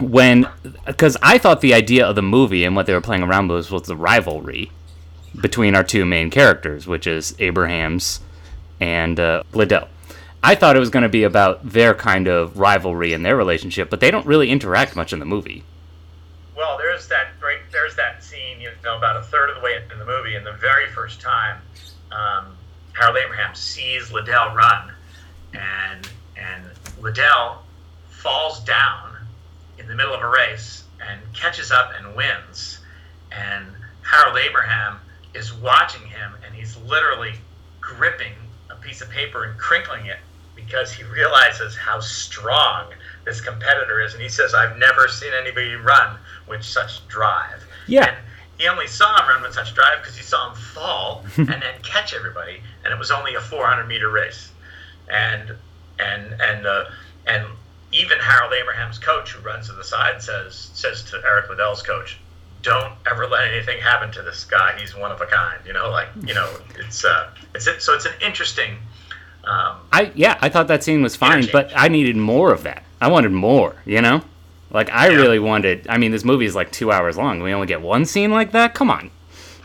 when because I thought the idea of the movie and what they were playing around with was the rivalry between our two main characters, which is Abraham's and uh, Liddell. I thought it was going to be about their kind of rivalry and their relationship, but they don't really interact much in the movie. Well, there's that. There's that scene, you know, about a third of the way in the movie, and the very first time um, Harold Abraham sees Liddell run, and and Liddell falls down in the middle of a race and catches up and wins, and Harold Abraham is watching him, and he's literally gripping a piece of paper and crinkling it because he realizes how strong this competitor is, and he says, "I've never seen anybody run with such drive." Yeah. And he only saw him run with such drive because he saw him fall and then catch everybody, and it was only a 400 meter race, and and and uh, and even Harold Abraham's coach, who runs to the side, says says to Eric Liddell's coach, don't ever let anything happen to this guy. He's one of a kind. You know, like you know, it's uh, it's it, so it's an interesting. Um, I yeah, I thought that scene was fine, Interchange. but I needed more of that. I wanted more, you know? Like I Yeah. really wanted I mean this movie is like 2 hours long. We only get one scene like that? Come on.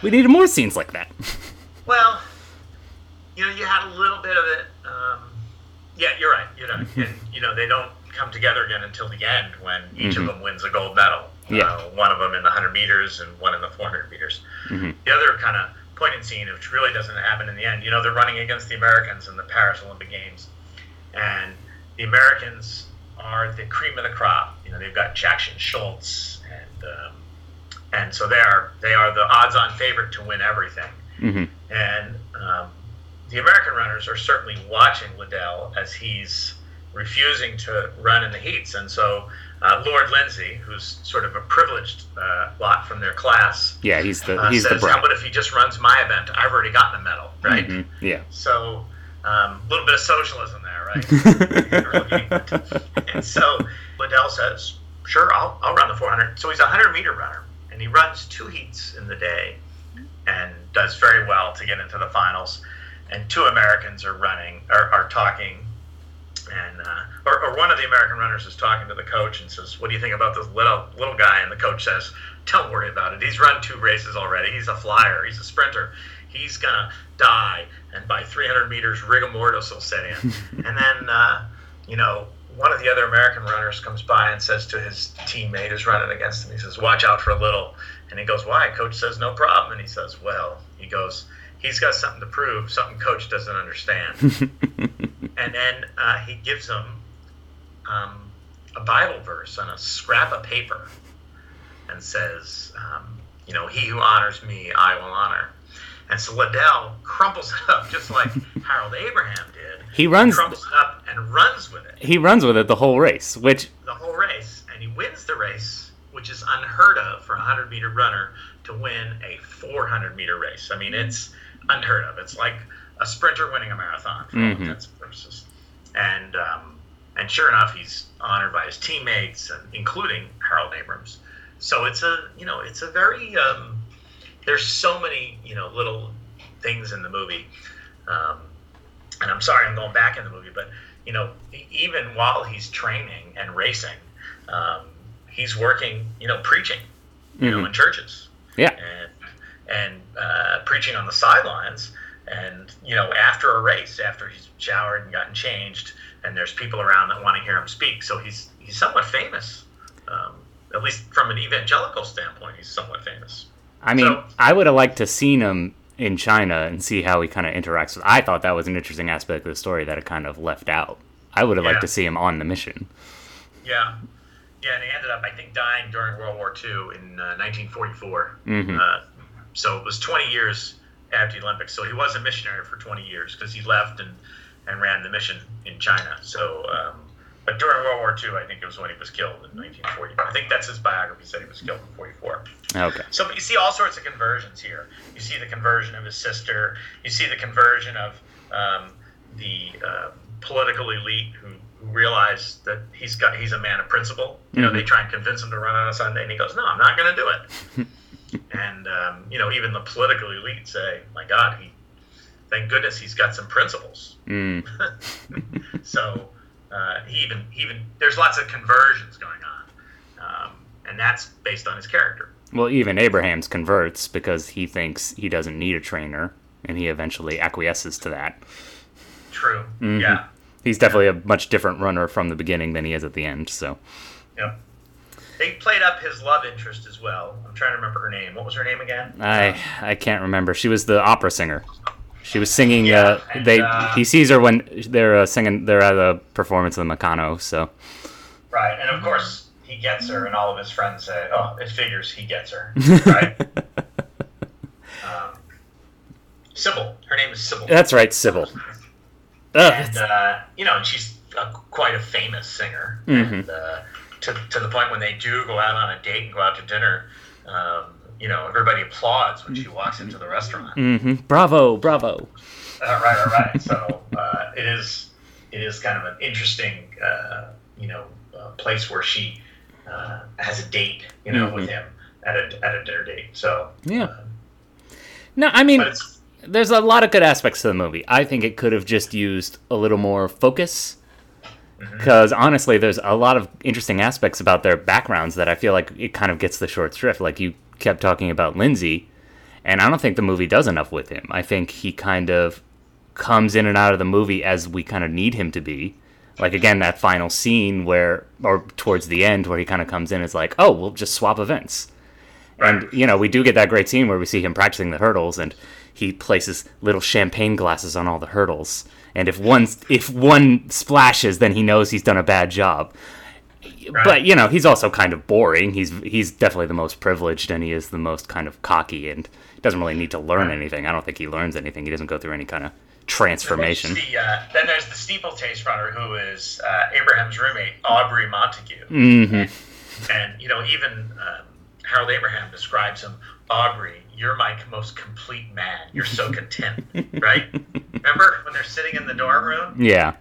We needed more scenes like that. well, you know, you had a little bit of it. Um, yeah, you're right. You know, and you know they don't come together again until the end when each of them wins a gold medal. Mm-hmm. Yeah. Uh, one of them in the 100 meters and one in the 400 meters. Mm-hmm. The other kind of poignant scene, which really doesn't happen in the end, you know, they're running against the Americans in the Paris Olympic Games, and the Americans are the cream of the crop. You know, they've got Jackson Scholz, and um, and so they are they are the odds-on favorite to win everything. Mhm. And um, the American runners are certainly watching Liddell as he's refusing to run in the heats, and so. Uh, Lord Lindsay, who's sort of a privileged uh, lot from their class, Yeah, he's the uh, he's the "How about if he just runs my event? I've already gotten a medal, right?" Mhm, Yeah. So um, a little bit of socialism there, right? and so Liddell says, "Sure, I'll, I'll run the 400." So he's a 100 meter runner, and he runs two heats in the day, and does very well to get into the finals. And two Americans are running, are, are talking, and uh, or, or one of the American runners is talking to the coach and says, "What do you think about this little little guy?" And the coach says, "Don't worry about it. He's run two races already. He's a flyer. He's a sprinter. He's gonna die, and by 300 meters, rigor mortis will set in." and then, uh, you know, one of the other American runners comes by and says to his teammate who's running against him, he says, "Watch out for a little." And he goes, "Why?" Coach says, "No problem." And he says, "Well," he goes, "He's got something to prove, something coach doesn't understand." and then uh, he gives him um, a Bible verse on a scrap of paper and says, um, you know, he who honors me, I will honor. And so Liddell crumples it up just like Harold Abraham did. He runs crumples it up and runs with it he runs with it the whole race, which the whole race, and he wins the race, which is unheard of for a 100 meter runner to win a 400 meter race. I mean, it's unheard of. It's like a sprinter winning a marathon for all Mhm. intents and purposes. And um, and sure enough, he's honored by his teammates, and including Harold Abrams. So it's a you know it's a very um, there's so many you know little things in the movie. Um, and I'm sorry I'm going back in the movie, but you know, even while he's training and racing, um, he's working, you know, preaching, you know, Mhm. in churches yeah. and and uh, preaching on the sidelines. And you know, after a race, after he's showered and gotten changed, and there's people around that want to hear him speak, so he's he's somewhat famous. Um, at least from an evangelical standpoint, he's somewhat famous. I mean, So- I would have liked to seen him in China and see how he kind of interacts with. I thought that was an interesting aspect of the story that it kind of left out. I would have Yeah. liked to see him on the mission. Yeah, yeah, and he ended up, I think, dying during World War II in uh, 1944. Mhm. Uh, so it was 20 years after the Olympics. So he was a missionary for 20 years because he left and, and ran the mission in China. So, um, but during World War II, I think it was when he was killed in 1940. I think that's his biography said he was killed in 44. Okay. So you see all sorts of conversions here. You see the conversion of his sister. You see the conversion of um, the uh, political elite who, who realize that he's got he's a man of principle. You know, Mhm. they try and convince him to run on a Sunday, and he goes, "No, I'm not going to do it." and um, you know, even the political elite say, "My God, he thank goodness he's got some principles." Mm. so uh, he even he even there's lots of conversions going on, um, and that's based on his character. Well, even Abraham's converts because he thinks he doesn't need a trainer, and he eventually acquiesces to that. True. Mhm. Yeah. He's definitely a much different runner from the beginning than he is at the end. So Yep. They played up his love interest as well. I'm trying to remember her name. What was her name again? I I can't remember. She was the opera singer. She was singing. Yeah, uh, and, they uh, he sees her when they're uh, singing. They're at a performance of the Mikado. So Right, and of course he gets her, and all of his friends say, "Oh, it figures he gets her." Right. um, Sybil. Her name is Sybil. that's right, Sybil. And uh, you know, and she's a, quite a famous singer. Mhm. And uh, to to the point when they do go out on a date and go out to dinner, um, you know, everybody applauds when she walks into the restaurant. hmm Bravo, bravo. Uh, right, right, right. So uh, it is it is kind of an interesting, uh, you know, uh, place where she uh, has a date, you know, with him, at a at a dinner date. So Yeah. No, I mean, there's a lot of good aspects to the movie. I think it could have just used a little more focus. Mm-hmm. Because honestly, there's a lot of interesting aspects about their backgrounds that I feel like it kind of gets the short shrift. Like you kept talking about Lindsay, and I don't think the movie does enough with him. I think he kind of comes in and out of the movie as we kind of need him to be. Like again, that final scene where, or towards the end, where he kind of comes in is like, oh, we'll just swap events. And you know, we do get that great scene where we see him practicing the hurdles, and he places little champagne glasses on all the hurdles. And if one if one splashes, then he knows he's done a bad job. But you know, he's also kind of boring. He's he's definitely the most privileged, and he is the most kind of cocky, and doesn't really need to learn anything. I don't think he learns anything. He doesn't go through any kind of transformation. The, uh, then there's the steeplechase runner who is uh, Abraham's roommate, Aubrey Montague. Mm-hmm. And, you know, even um, Harold Abraham describes him, Aubrey, you're my most complete man. You're so content, right? Remember when they're sitting in the dorm room? Yeah.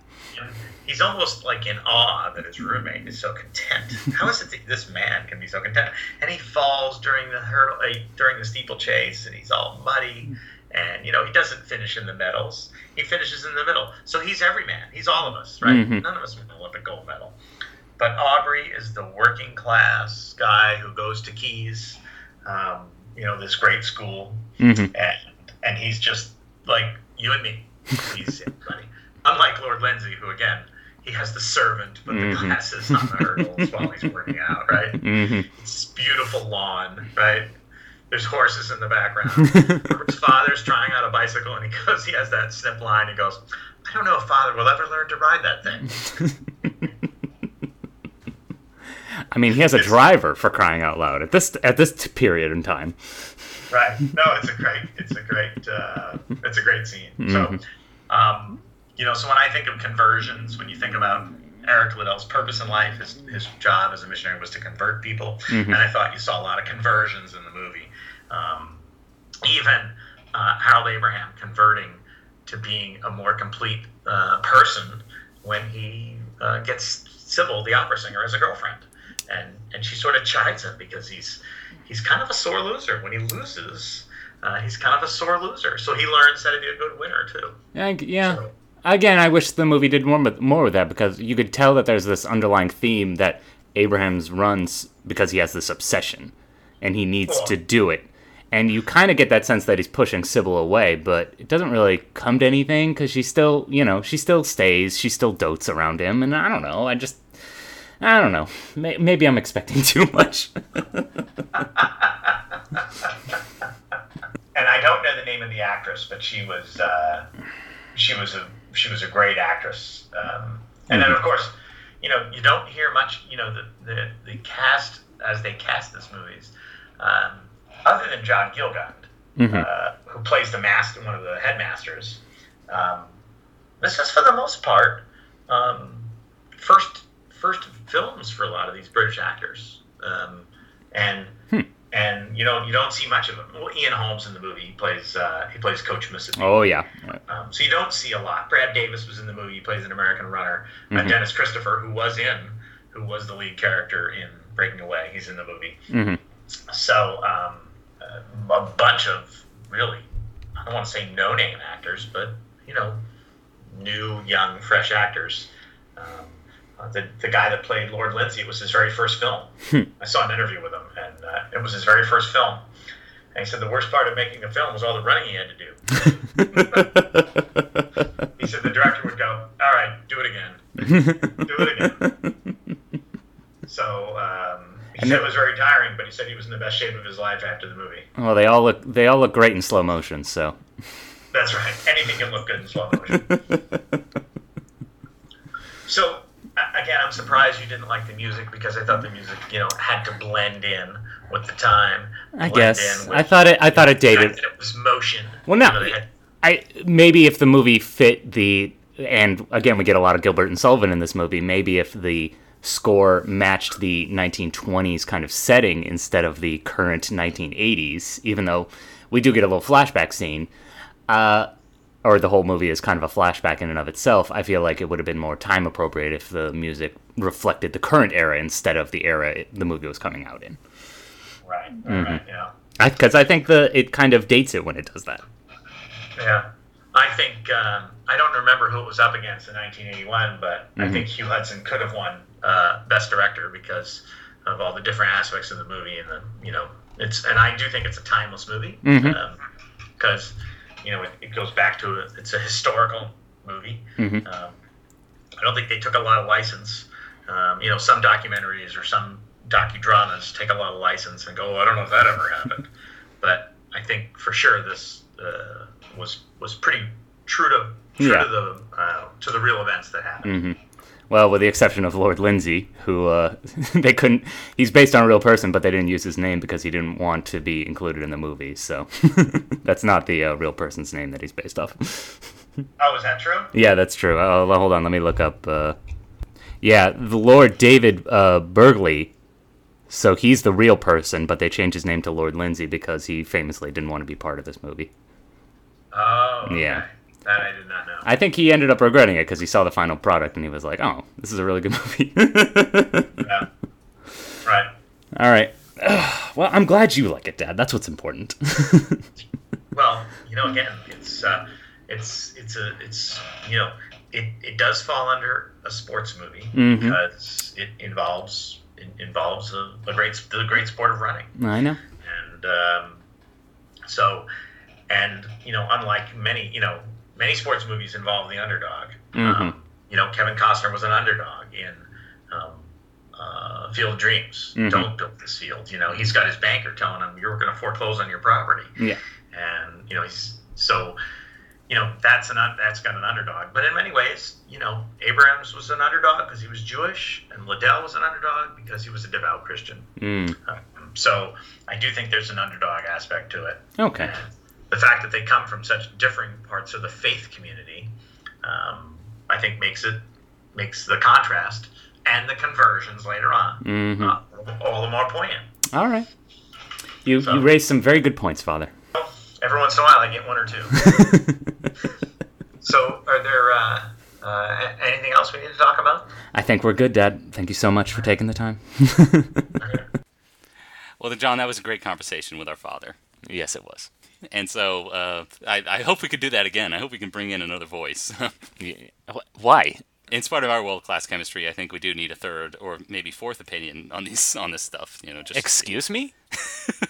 He's almost like in awe that his roommate is so content. How is it that this man can be so content? And he falls during the hurdle, uh, during the steeplechase, and he's all muddy. And you know he doesn't finish in the medals. He finishes in the middle. So he's every man. He's all of us, right? Mhm. None of us win an Olympic gold medal. But Aubrey is the working class guy who goes to Caius, um, you know, this great school, Mhm. and and he's just like you and me. He's everybody. Unlike Lord Lindsay, who again he has the servant put the Mhm. glasses on the hurdles while he's working out, right? hmm It's beautiful lawn, right? There's horses in the background. Herbert's father's trying out a bicycle, and he goes, he has that snip line. He goes, I don't know if father will ever learn to ride that thing. I mean, he has a driver for crying out loud at this at this period in time. right? No, it's a great, it's a great, uh, it's a great scene. So, um, you know, so when I think of conversions, when you think about Eric Liddell's purpose in life, his his job as a missionary was to convert people, and I thought you saw a lot of conversions in the movie. Um, even uh, Harold Abraham converting to being a more complete uh, person when he uh, gets Sybil, the opera singer, as a girlfriend, and and she sort of chides him because he's he's kind of a sore loser. When he loses, uh, he's kind of a sore loser. So he learns how to be a good winner too. Yeah, I- yeah. So- Again, I wish the movie did more with, more with that because you could tell that there's this underlying theme that Abrahams runs because he has this obsession and he needs to do it. And you kind of get that sense that he's pushing Sybil away, but it doesn't really come to anything because she still, you know, she still stays, she still dotes around him, and I don't know, I just, I don't know, maybe I'm expecting too much. and I don't know the name of the actress, but she was uh, she was a she was a great actress. Um, and then of course, you know, you don't hear much. You know, the the, the cast as they cast this movies, um, other than John Gielgud, uh, who plays the master, one of the headmasters. Um, this is for the most part um, first first films for a lot of these British actors, um, and and you know you don't see much of them. Well, Ian Holmes in the movie he plays uh, he plays Coach Mussabini. oh, yeah. Um, so you don't see a lot. Brad Davis was in the movie. He plays an American runner. Uh, Dennis Christopher, who was in, who was the lead character in Breaking Away, he's in the movie. Mhm. So um, a bunch of really, I don't want to say no-name actors, but you know, new, young, fresh actors. Um, uh, the, the guy that played Lord Lindsay, was his very first film. I saw an interview with him, and uh, it was his very first film. And he said the worst part of making the film was all the running he had to do. he said the director would go, "All right, do it again, do it again." So um, he said it was very tiring, but he said he was in the best shape of his life after the movie. Well, they all look they all look great in slow motion, so. That's right. Anything can look good in slow motion. so again, I'm surprised you didn't like the music because I thought the music, you know, had to blend in with the time. I guess with I thought it. I thought it dated. it was motion. Well, no, You know, had- I maybe if the movie fit the and again we get a lot of Gilbert and Sullivan in this movie. Maybe if the score matched the 1920s kind of setting instead of the current 1980s, even though we do get a little flashback scene, uh, or the whole movie is kind of a flashback in and of itself. I feel like it would have been more time appropriate if the music reflected the current era instead of the era it, the movie was coming out in. Right. Mm-hmm. Right. Yeah. Because I, think the it kind of dates it when it does that. Yeah. I think um, I don't remember who it was up against in 1981, but I think Hugh Hudson could have won uh, Best Director because of all the different aspects of the movie and the you know it's and I do think it's a timeless movie because you know it, it goes back to a, it's a historical movie. Um, I don't think they took a lot of license. Um, you know, some documentaries or some docudramas take a lot of license and go, oh, I don't know if that ever happened, but I think for sure this uh, was was pretty true to true Yeah. to the uh, to the real events that happened. Well, with the exception of Lord Lindsay, who uh, they couldn't. He's based on a real person, but they didn't use his name because he didn't want to be included in the movie. So that's not the uh, real person's name that he's based off. Oh, is that true? yeah, that's true. Uh, hold on, let me look up. Uh, yeah, the Lord David uh, Burghley. So he's the real person, but they changed his name to Lord Lindsay because he famously didn't want to be part of this movie. Oh, okay. Yeah. That I did not know. I think he ended up regretting it because he saw the final product and he was like, "Oh, this is a really good movie." yeah. Right. All right. well, I'm glad you like it, Dad. That's what's important. Well, you know, again, it's uh, it's it's a it's you know it, it does fall under a sports movie Mhm. because it involves it involves a, a great the great sport of running I know. and um, so and you know unlike many you know many sports movies involve the underdog Mhm. um, you know kevin costner was an underdog in um, uh, field of dreams Mhm. don't build this field you know he's got his banker telling him you're going to foreclose on your property Yeah. and you know he's so you know that's an that's got an underdog but in many ways you know abrams was an underdog because he was jewish and liddell was an underdog because he was a devout christian Mm. um, so I do think there's an underdog aspect to it. Okay. And the fact that they come from such differing parts of the faith community, um, I think makes it makes the contrast and the conversions later on Mhm. uh, all the more poignant. All right. You So- you raised some very good points, Father. Every once in a while, I get one or two. so, are there uh, uh, anything else we need to talk about? I think we're good, Dad. Thank you so much for taking the time. Well, John, that was a great conversation with our father. Yes, it was. And so uh, I, I hope we could do that again. I hope we can bring in another voice. Yeah. Why? in spite of our world class chemistry, I think we do need a third or maybe fourth opinion on these on this stuff. You know, just Excuse me?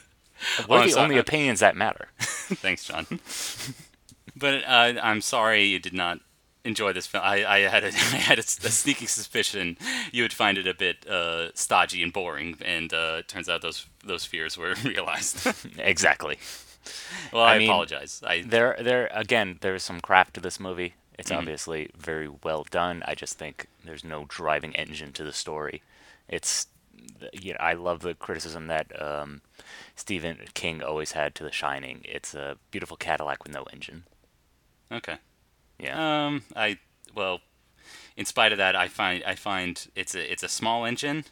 Well, What are the sorry. only opinions that matter? Thanks, John. but uh, I'm sorry you did not enjoy this film. I, I had a, I had a, a sneaking suspicion you would find it a bit uh, stodgy and boring, and uh, it turns out those those fears were realized. exactly. well, I, I mean, apologize. I There, there again. There's some craft to this movie. It's Mhm. obviously very well done. I just think there's no driving engine to the story. It's, you know, I love the criticism that um, Stephen King always had to The Shining. It's a beautiful Cadillac with no engine. okay. Yeah. Um, I well, in spite of that, I find I find it's a it's a small engine,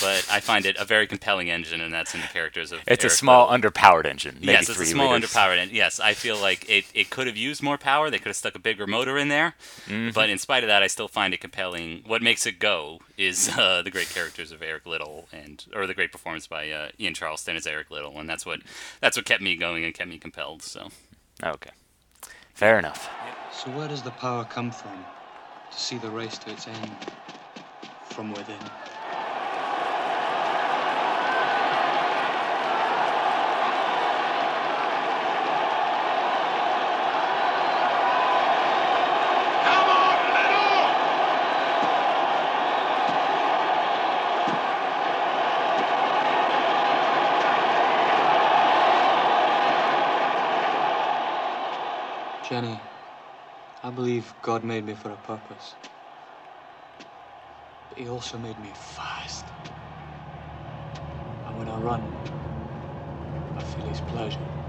but I find it a very compelling engine, and that's in the characters of. it's a small, Little. underpowered engine. Maybe yes, it's three a small liters. underpowered engine. Yes, I feel like it, it could have used more power. They could have stuck a bigger motor in there. Mm-hmm. But in spite of that, I still find it compelling. What makes it go is uh, the great characters of Eric Liddell and or the great performance by uh, Ian Charleston as Eric Liddell, and that's what that's what kept me going and kept me compelled. So Okay. Fair enough. So where does the power come from to see the race to its end? From within. Jenny, I believe God made me for a purpose. But He also made me fast. And when I run, I feel His pleasure.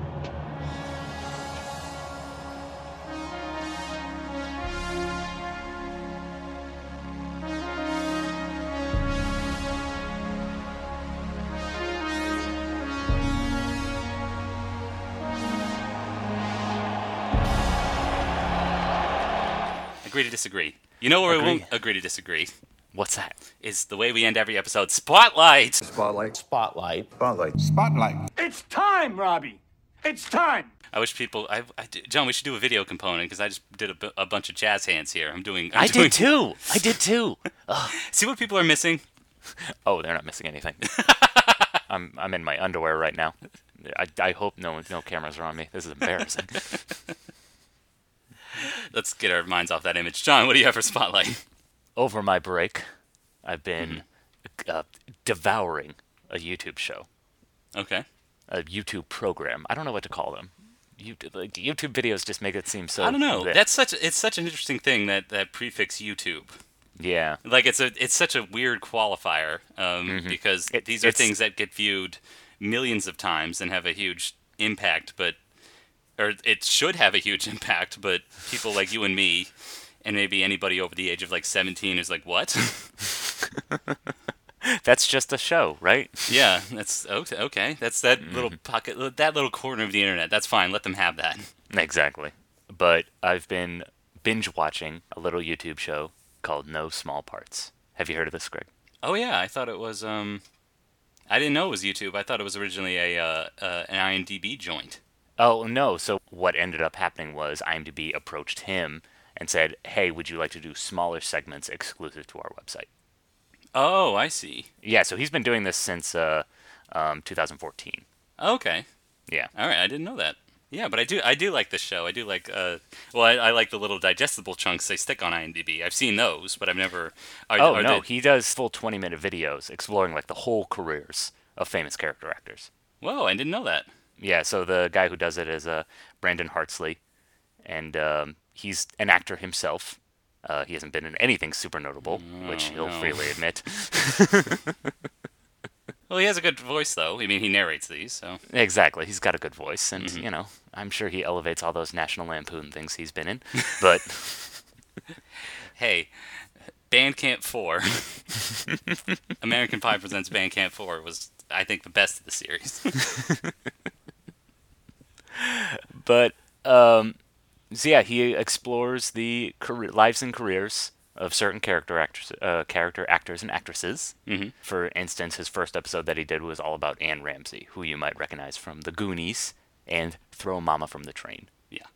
Disagree. You know where we Agree. won't agree to disagree? What's that? Is the way we end every episode. Spotlight. Spotlight. Spotlight. Spotlight. Spotlight. It's time, Robbie. It's time. I wish people. I, I John, we should do a video component because I just did a, a bunch of jazz hands here. I'm doing. I'm I doing, did too. I did too. See what people are missing. Oh, they're not missing anything. I'm I'm in my underwear right now. I, I hope no no cameras are on me. This is embarrassing. Let's get our minds off that image. John, what do you have for spotlight? Over my break, I've been uh, devouring a YouTube show, Okay. a YouTube program. I don't know what to call them. You, like, YouTube videos just make it seem so. I don't know. bleh. That's such. It's such an interesting thing that that prefix YouTube. yeah. Like it's a. It's such a weird qualifier um, because Mm-hmm. It- these are things that get viewed millions of times and have a huge impact, but or it should have a huge impact, but people like you and me. And maybe anybody over the age of like 17 is like, what? That's just a show, right? Yeah, that's okay. Okay, that's that Mm-hmm. little pocket, that little corner of the internet. That's fine. Let them have that. Exactly. But I've been binge watching a little YouTube show called No Small Parts. Have you heard of this, Greg? Oh yeah, I thought it was. Um, I didn't know it was YouTube. I thought it was originally a uh, uh, an IMDb joint. Oh, no. So what ended up happening was IMDb approached him and said, hey, would you like to do smaller segments exclusive to our website? Oh, I see. Yeah, so he's been doing this since uh, um, 2014. Okay, Yeah. all right. I didn't know that. Yeah, but I do. I do like this show. I do like. Uh, well, I, I like the little digestible chunks they stick on IMDb. I've seen those, but I've never. Are, Oh, are no. they- He does full 20 minute videos exploring like the whole careers of famous character actors. Whoa, I didn't know that. Yeah, so the guy who does it is uh, Brandon Hardesty, and um, he's an actor himself. Uh, he hasn't been in anything super notable, which he'll no. freely admit. Well, he has a good voice, though. I mean, he narrates these, so. exactly, he's got a good voice, and Mm-hmm. you know, I'm sure he elevates all those National Lampoon things he's been in. But Hey, Bandcamp 4. American Pie Presents Bandcamp 4 was, I think, the best of the series. but um, so yeah, he explores the career, lives and careers of certain character actors, uh, character actors and actresses. Mm-hmm. For instance, his first episode that he did was all about Anne Ramsey, who you might recognize from The Goonies and Throw Mama from the Train. yeah.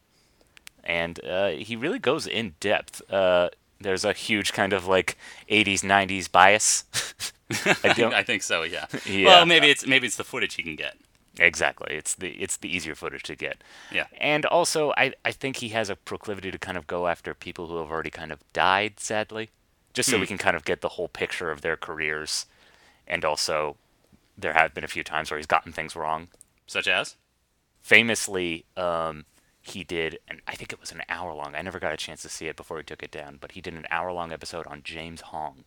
and uh, he really goes in depth. Uh, there's a huge kind of like 80s 90s bias. I I think so, yeah. Yeah. Well, maybe it's maybe it's the footage he can get. Exactly. It's the it's the easier footage to get. Yeah. And also, I I think he has a proclivity to kind of go after people who have already kind of died, sadly, just so we can kind of get the whole picture of their careers. And also, there have been a few times where he's gotten things wrong. Such as? famously um, he did and i think it was an hour long i never got a chance to see it before he took it down but he did an hour long episode on james hong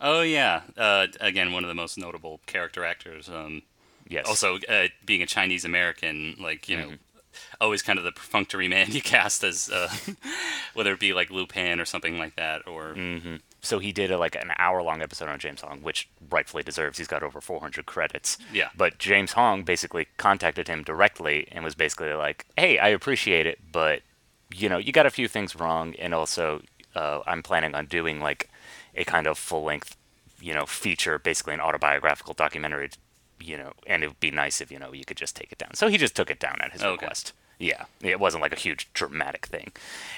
Oh yeah. Uh, again, one of the most notable character actors. Um, yes also, uh, being a Chinese American, like you know, Mm-hmm. always kind of the perfunctory man you cast as, uh, whether it be like Lo Pan or something like that, or Mm. so he did a, like an hour long episode on james hong which rightfully deserves he's got over 400 credits Yeah. but james hong basically contacted him directly and was basically like hey i appreciate it but you know you got a few things wrong and also uh, i'm planning on doing like a kind of full length you know feature basically an autobiographical documentary you know and it would be nice if you know you could just take it down. So he just took it down at his Okay. request. Yeah. It wasn't like a huge dramatic thing.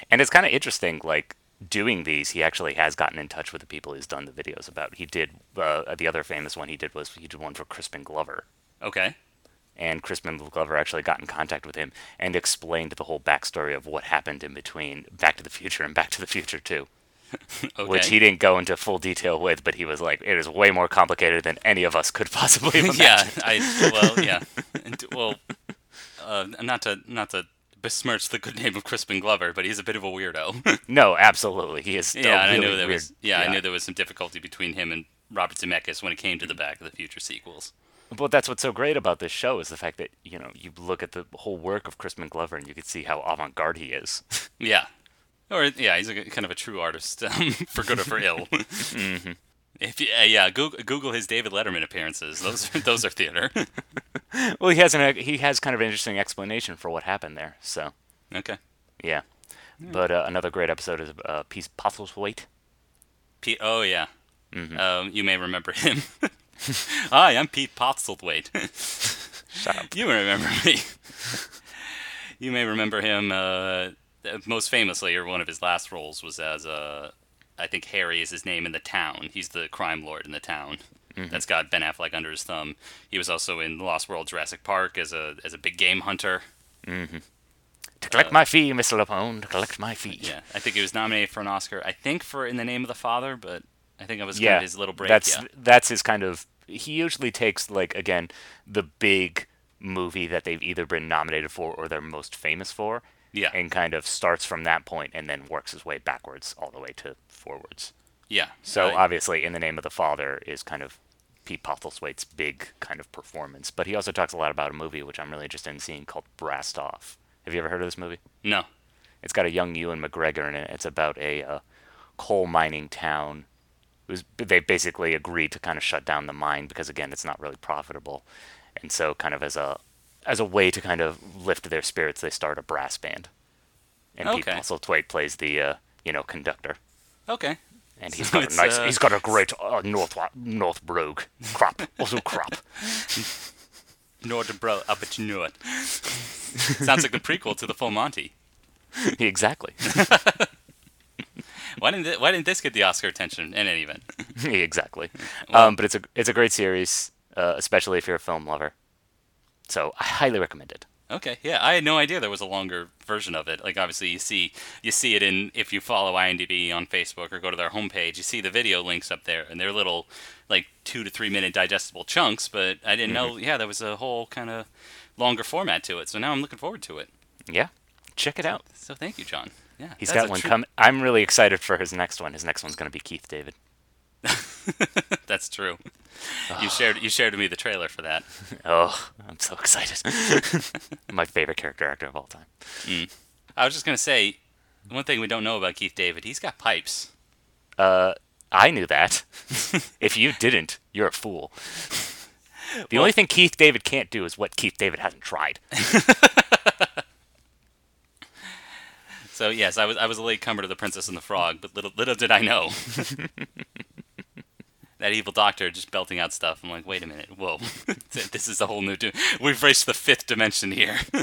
And it's kind of interesting like doing these he actually has gotten in touch with the people he's done the videos about. He did uh, the other famous one he did was he did one for crispin glover. Okay. and Crispin Glover actually got in contact with him and explained the whole backstory of what happened in between Back to the Future and Back to the Future 2, Okay. which he didn't go into full detail with, but he was like, it is way more complicated than any of us could possibly imagine." yeah. I well, yeah, And, well, uh, not to not to besmirch the good name of Crispin Glover, but he's a bit of a weirdo. no, absolutely. He is yeah, and I knew there weird. was yeah, I knew there was some difficulty between him and Robert Zemeckis when it came to the Back of the Future sequels. But that's what's so great about this show is the fact that, you know, you look at the whole work of Crispin Glover and you can see how avant-garde he is. Yeah, or yeah, he's a, kind of a true artist, um, for good or for ill. Mm-hmm. If you, uh, yeah, Google, Google his David Letterman appearances. Those are, those are theater. well, he has an he has kind of an interesting explanation for what happened there. So, okay. yeah. But uh, another great episode is uh, Piece Postlethwaite. Pete. Oh yeah. Mm-hmm. Um, you may remember him. Hi, I'm Pete Postlethwaite. Shut up. you may remember me. you may remember him uh, Uh, most famously, or one of his last roles was as uh, I think Harry is his name in the town. He's the crime lord in the town. Mm-hmm. That's got Ben Affleck under his thumb. He was also in Lost World Jurassic Park as a as a big game hunter. Mm-hmm. To collect my fee, Mr. Lapone. To collect my fee. Yeah, I think he was nominated for an Oscar. I think for In the Name of the Father, but I think it was kind yeah, of his little break. That's yeah. that's his kind of. He usually takes like again the big movie that they've either been nominated for or they're most famous for, Yeah. and kind of starts from that point and then works his way backwards all the way to forwards. Yeah. So uh, obviously, in the name of the father is kind of Pete Postlethwaite's big kind of performance, but he also talks a lot about a movie which I'm really interested in seeing called Brassed Off. Have you ever heard of this movie? no. It's got a young Ewan McGregor in it. It's about a uh, coal mining town. It was, they basically agreed to kind of shut down the mine because again, it's not really profitable, and so kind of as a as a way to kind of lift their spirits, they start a brass band. And Pete Okay. Postlethwaite plays the uh, you know conductor, Okay. and he's So got a nice uh, he's got a great uh, north north brogue crop also crop. Nordbro up at Nord. Sounds like the prequel to the Full Monty. exactly, Why didn't thi- Why didn't this get the Oscar attention in any event? exactly. Well- um, but it's a it's a great series, uh, especially if you're a film lover. So I highly recommend it. Okay, yeah, I had no idea there was a longer version of it. Like obviously you see you see it in if you follow IMDb on Facebook or go to their homepage, you see the video links up there and they're little like 2 to 3 minute digestible chunks, but I didn't know mm-hmm. yeah, there was a whole kind of longer format to it. So now I'm looking forward to it. Yeah, check it out. So thank you, Jon. Yeah. He's got one true- coming. I'm really excited for his next one. His next one's going to be Keith David. That's true. You shared you shared with me the trailer for that. Oh, I'm so excited. My favorite character actor of all time. I was just going to say one thing we don't know about Keith David, he's got pipes. Uh, I knew that. if you didn't, you're a fool. The only thing Keith David can't do is what Keith David hasn't tried. So yes, I was I was a late comer to the Princess and the Frog, but little little did I know that evil doctor just belting out stuff. I'm like, wait a minute, whoa, this is a whole new. Di- We've reached the fifth dimension here.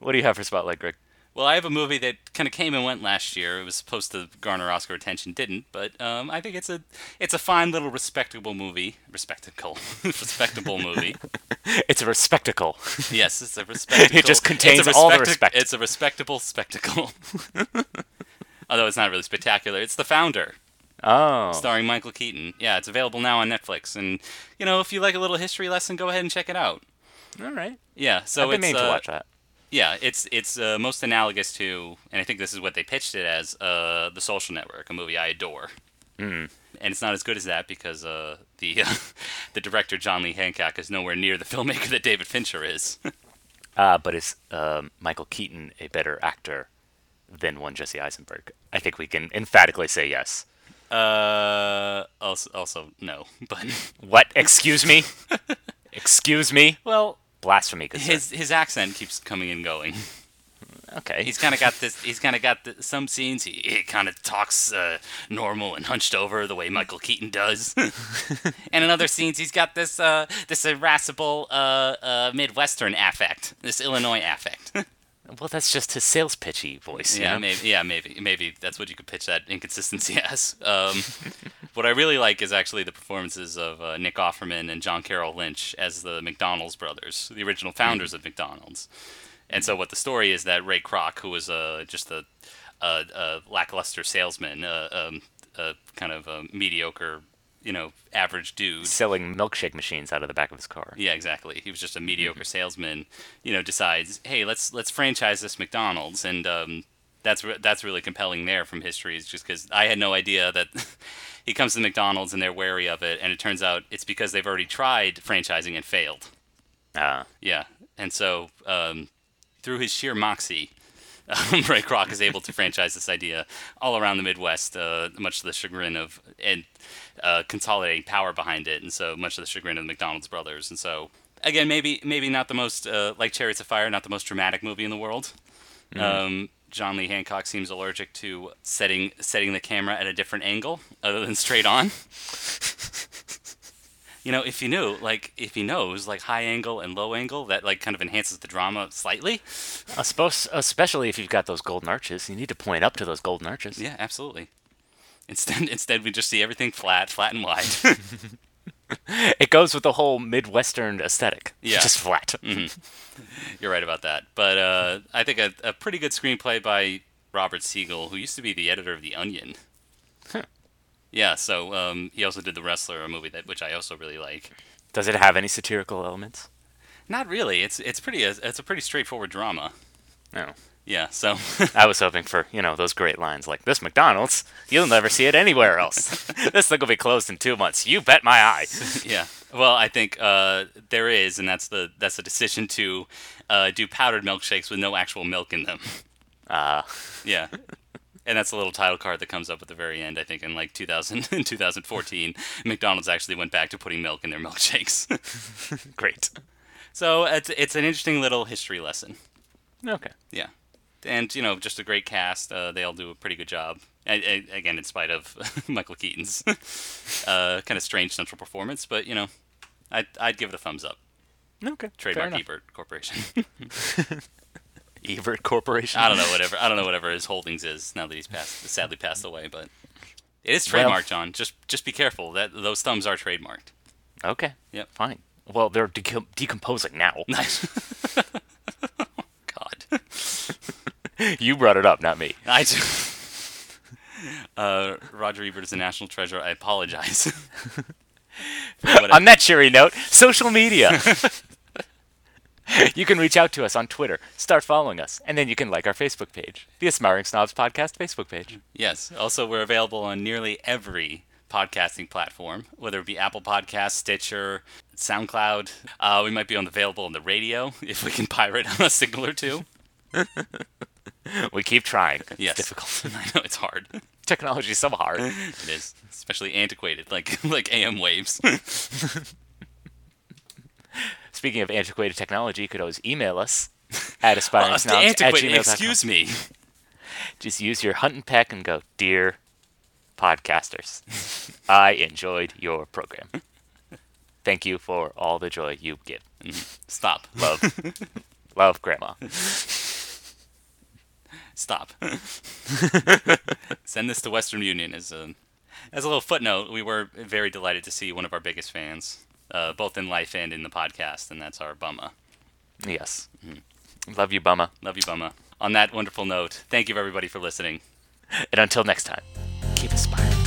What do you have for Spotlight, Greg? well, I have a movie that kind of came and went last year. It was supposed to garner Oscar attention, didn't, but um, I think it's a it's a fine little respectable movie, respectable, respectable movie. It's a spectacle. Yes, it's a respectable. It just contains all the respect. It's a respectable spectacle. Although it's not really spectacular. It's The Founder, Oh, starring Michael Keaton. Yeah, it's available now on Netflix. And, you know, if you like a little history lesson, go ahead and check it out. all right. Yeah, so I've been it's uh, to watch that. yeah, it's it's uh, most analogous to, and I think this is what they pitched it as, uh, The Social Network, a movie I adore. Mm. And it's not as good as that because uh, the the director John Lee Hancock is nowhere near the filmmaker that David Fincher is. Uh, but is um, Michael Keaton a better actor than one Jesse Eisenberg? I think we can emphatically say yes. uh, also, also no, but What? Excuse me? Excuse me? well, Blasphemy. Sir. his his accent keeps coming and going. okay. He's kind of got this. He's kind of got the, some scenes. He, he kind of talks uh, normal and hunched over the way Michael Keaton does, and in other scenes he's got this uh, this irascible uh, uh, Midwestern affect, this Illinois affect. Well, that's just his sales pitchy voice. you yeah, know? maybe. Yeah, maybe. Maybe that's what you could pitch that inconsistency as. Um, what I really like is actually the performances of uh, Nick Offerman and John Carroll Lynch as the McDonald's brothers, the original founders of McDonald's. And so, what the story is that Ray Kroc, who was uh, just a, a, a lackluster salesman, uh, um, a kind of a mediocre, you know, average dude, Selling milkshake machines out of the back of his car. yeah, exactly. He was just a mediocre salesman. You know, decides, hey, let's let's franchise this McDonald's, and um, that's re- that's really compelling there from history. Is just because I had no idea that he comes to McDonald's and they're wary of it, and it turns out it's because they've already tried franchising and failed. Uh, Yeah, and so um, through his sheer moxie. Um, Ray Kroc is able to franchise this idea all around the Midwest, uh, much to the chagrin of and uh, consolidating power behind it, and so much of the chagrin of the McDonald's brothers. And so again, maybe maybe not the most uh, like Chariots of Fire, not the most dramatic movie in the world. Um, John Lee Hancock seems allergic to setting setting the camera at a different angle other than straight on. you know, if you knew, like, if he knows, like, high angle and low angle, that, like, kind of enhances the drama slightly. I suppose, especially if you've got those golden arches, you need to point up to those golden arches. Yeah, absolutely. Instead, instead we just see everything flat, flat and wide. It goes with the whole Midwestern aesthetic. Yeah. Just flat. You're right about that. But uh, I think a, a pretty good screenplay by Robert Siegel, who used to be the editor of The Onion. Yeah, so um, he also did The Wrestler, a movie that which I also really like. Does it have any satirical elements? Not really. It's it's pretty it's a pretty straightforward drama. No. Yeah, so I was hoping for, you know, those great lines like, this McDonald's, you'll never see it anywhere else. this thing will be closed in two months. You bet my eye. yeah. Well, I think uh, there is, and that's the that's the decision to uh, do powdered milkshakes with no actual milk in them. Uh, Yeah. And that's a little title card that comes up at the very end. I think in like 2000, in 2014, McDonald's actually went back to putting milk in their milkshakes. great. so it's it's an interesting little history lesson. Okay. Yeah, and you know, just a great cast. Uh, they all do a pretty good job. I, I, again, in spite of Michael Keaton's uh, kind of strange central performance, but you know, I'd I'd give it a thumbs up. Okay. Trademark. Ebert Corporation. Ebert Corporation. I don't know whatever I don't know whatever his holdings is now that he's passed sadly passed away, but it is trademarked, Jon. Just just be careful that those thumbs are trademarked. Okay. Yep. Fine. Well, they're decom- decomposing now. Nice. You brought it up, not me. I do. Uh, Roger Ebert is a national treasure. I apologize. I- On that cheery note, social media. you can reach out to us on Twitter, start following us, and then you can like our Facebook page, the Aspiring Snobs Podcast Facebook page. yes. Also, we're available on nearly every podcasting platform, whether it be Apple Podcasts, Stitcher, SoundCloud. Uh, we might be on available on the radio if we can pirate on a signal or two. We keep trying. It's Yes. difficult. I know it's hard. Technology is so hard. It is, especially antiquated, like like AM waves. Speaking of antiquated technology, you could always email us at aspiring Uh, at gmail.com. Excuse me. Just use your hunt and peck and go, dear podcasters, I enjoyed your program. Thank you for all the joy you give. Stop. Love, love, Grandma. Stop. Send this to Western Union as a as a little footnote. We were very delighted to see one of our biggest fans, uh, both in life and in the podcast, and that's our Bumma. Yes. Love you, Bumma. Love you, Bumma. On that wonderful note, thank you everybody for listening. And until next time, keep aspiring.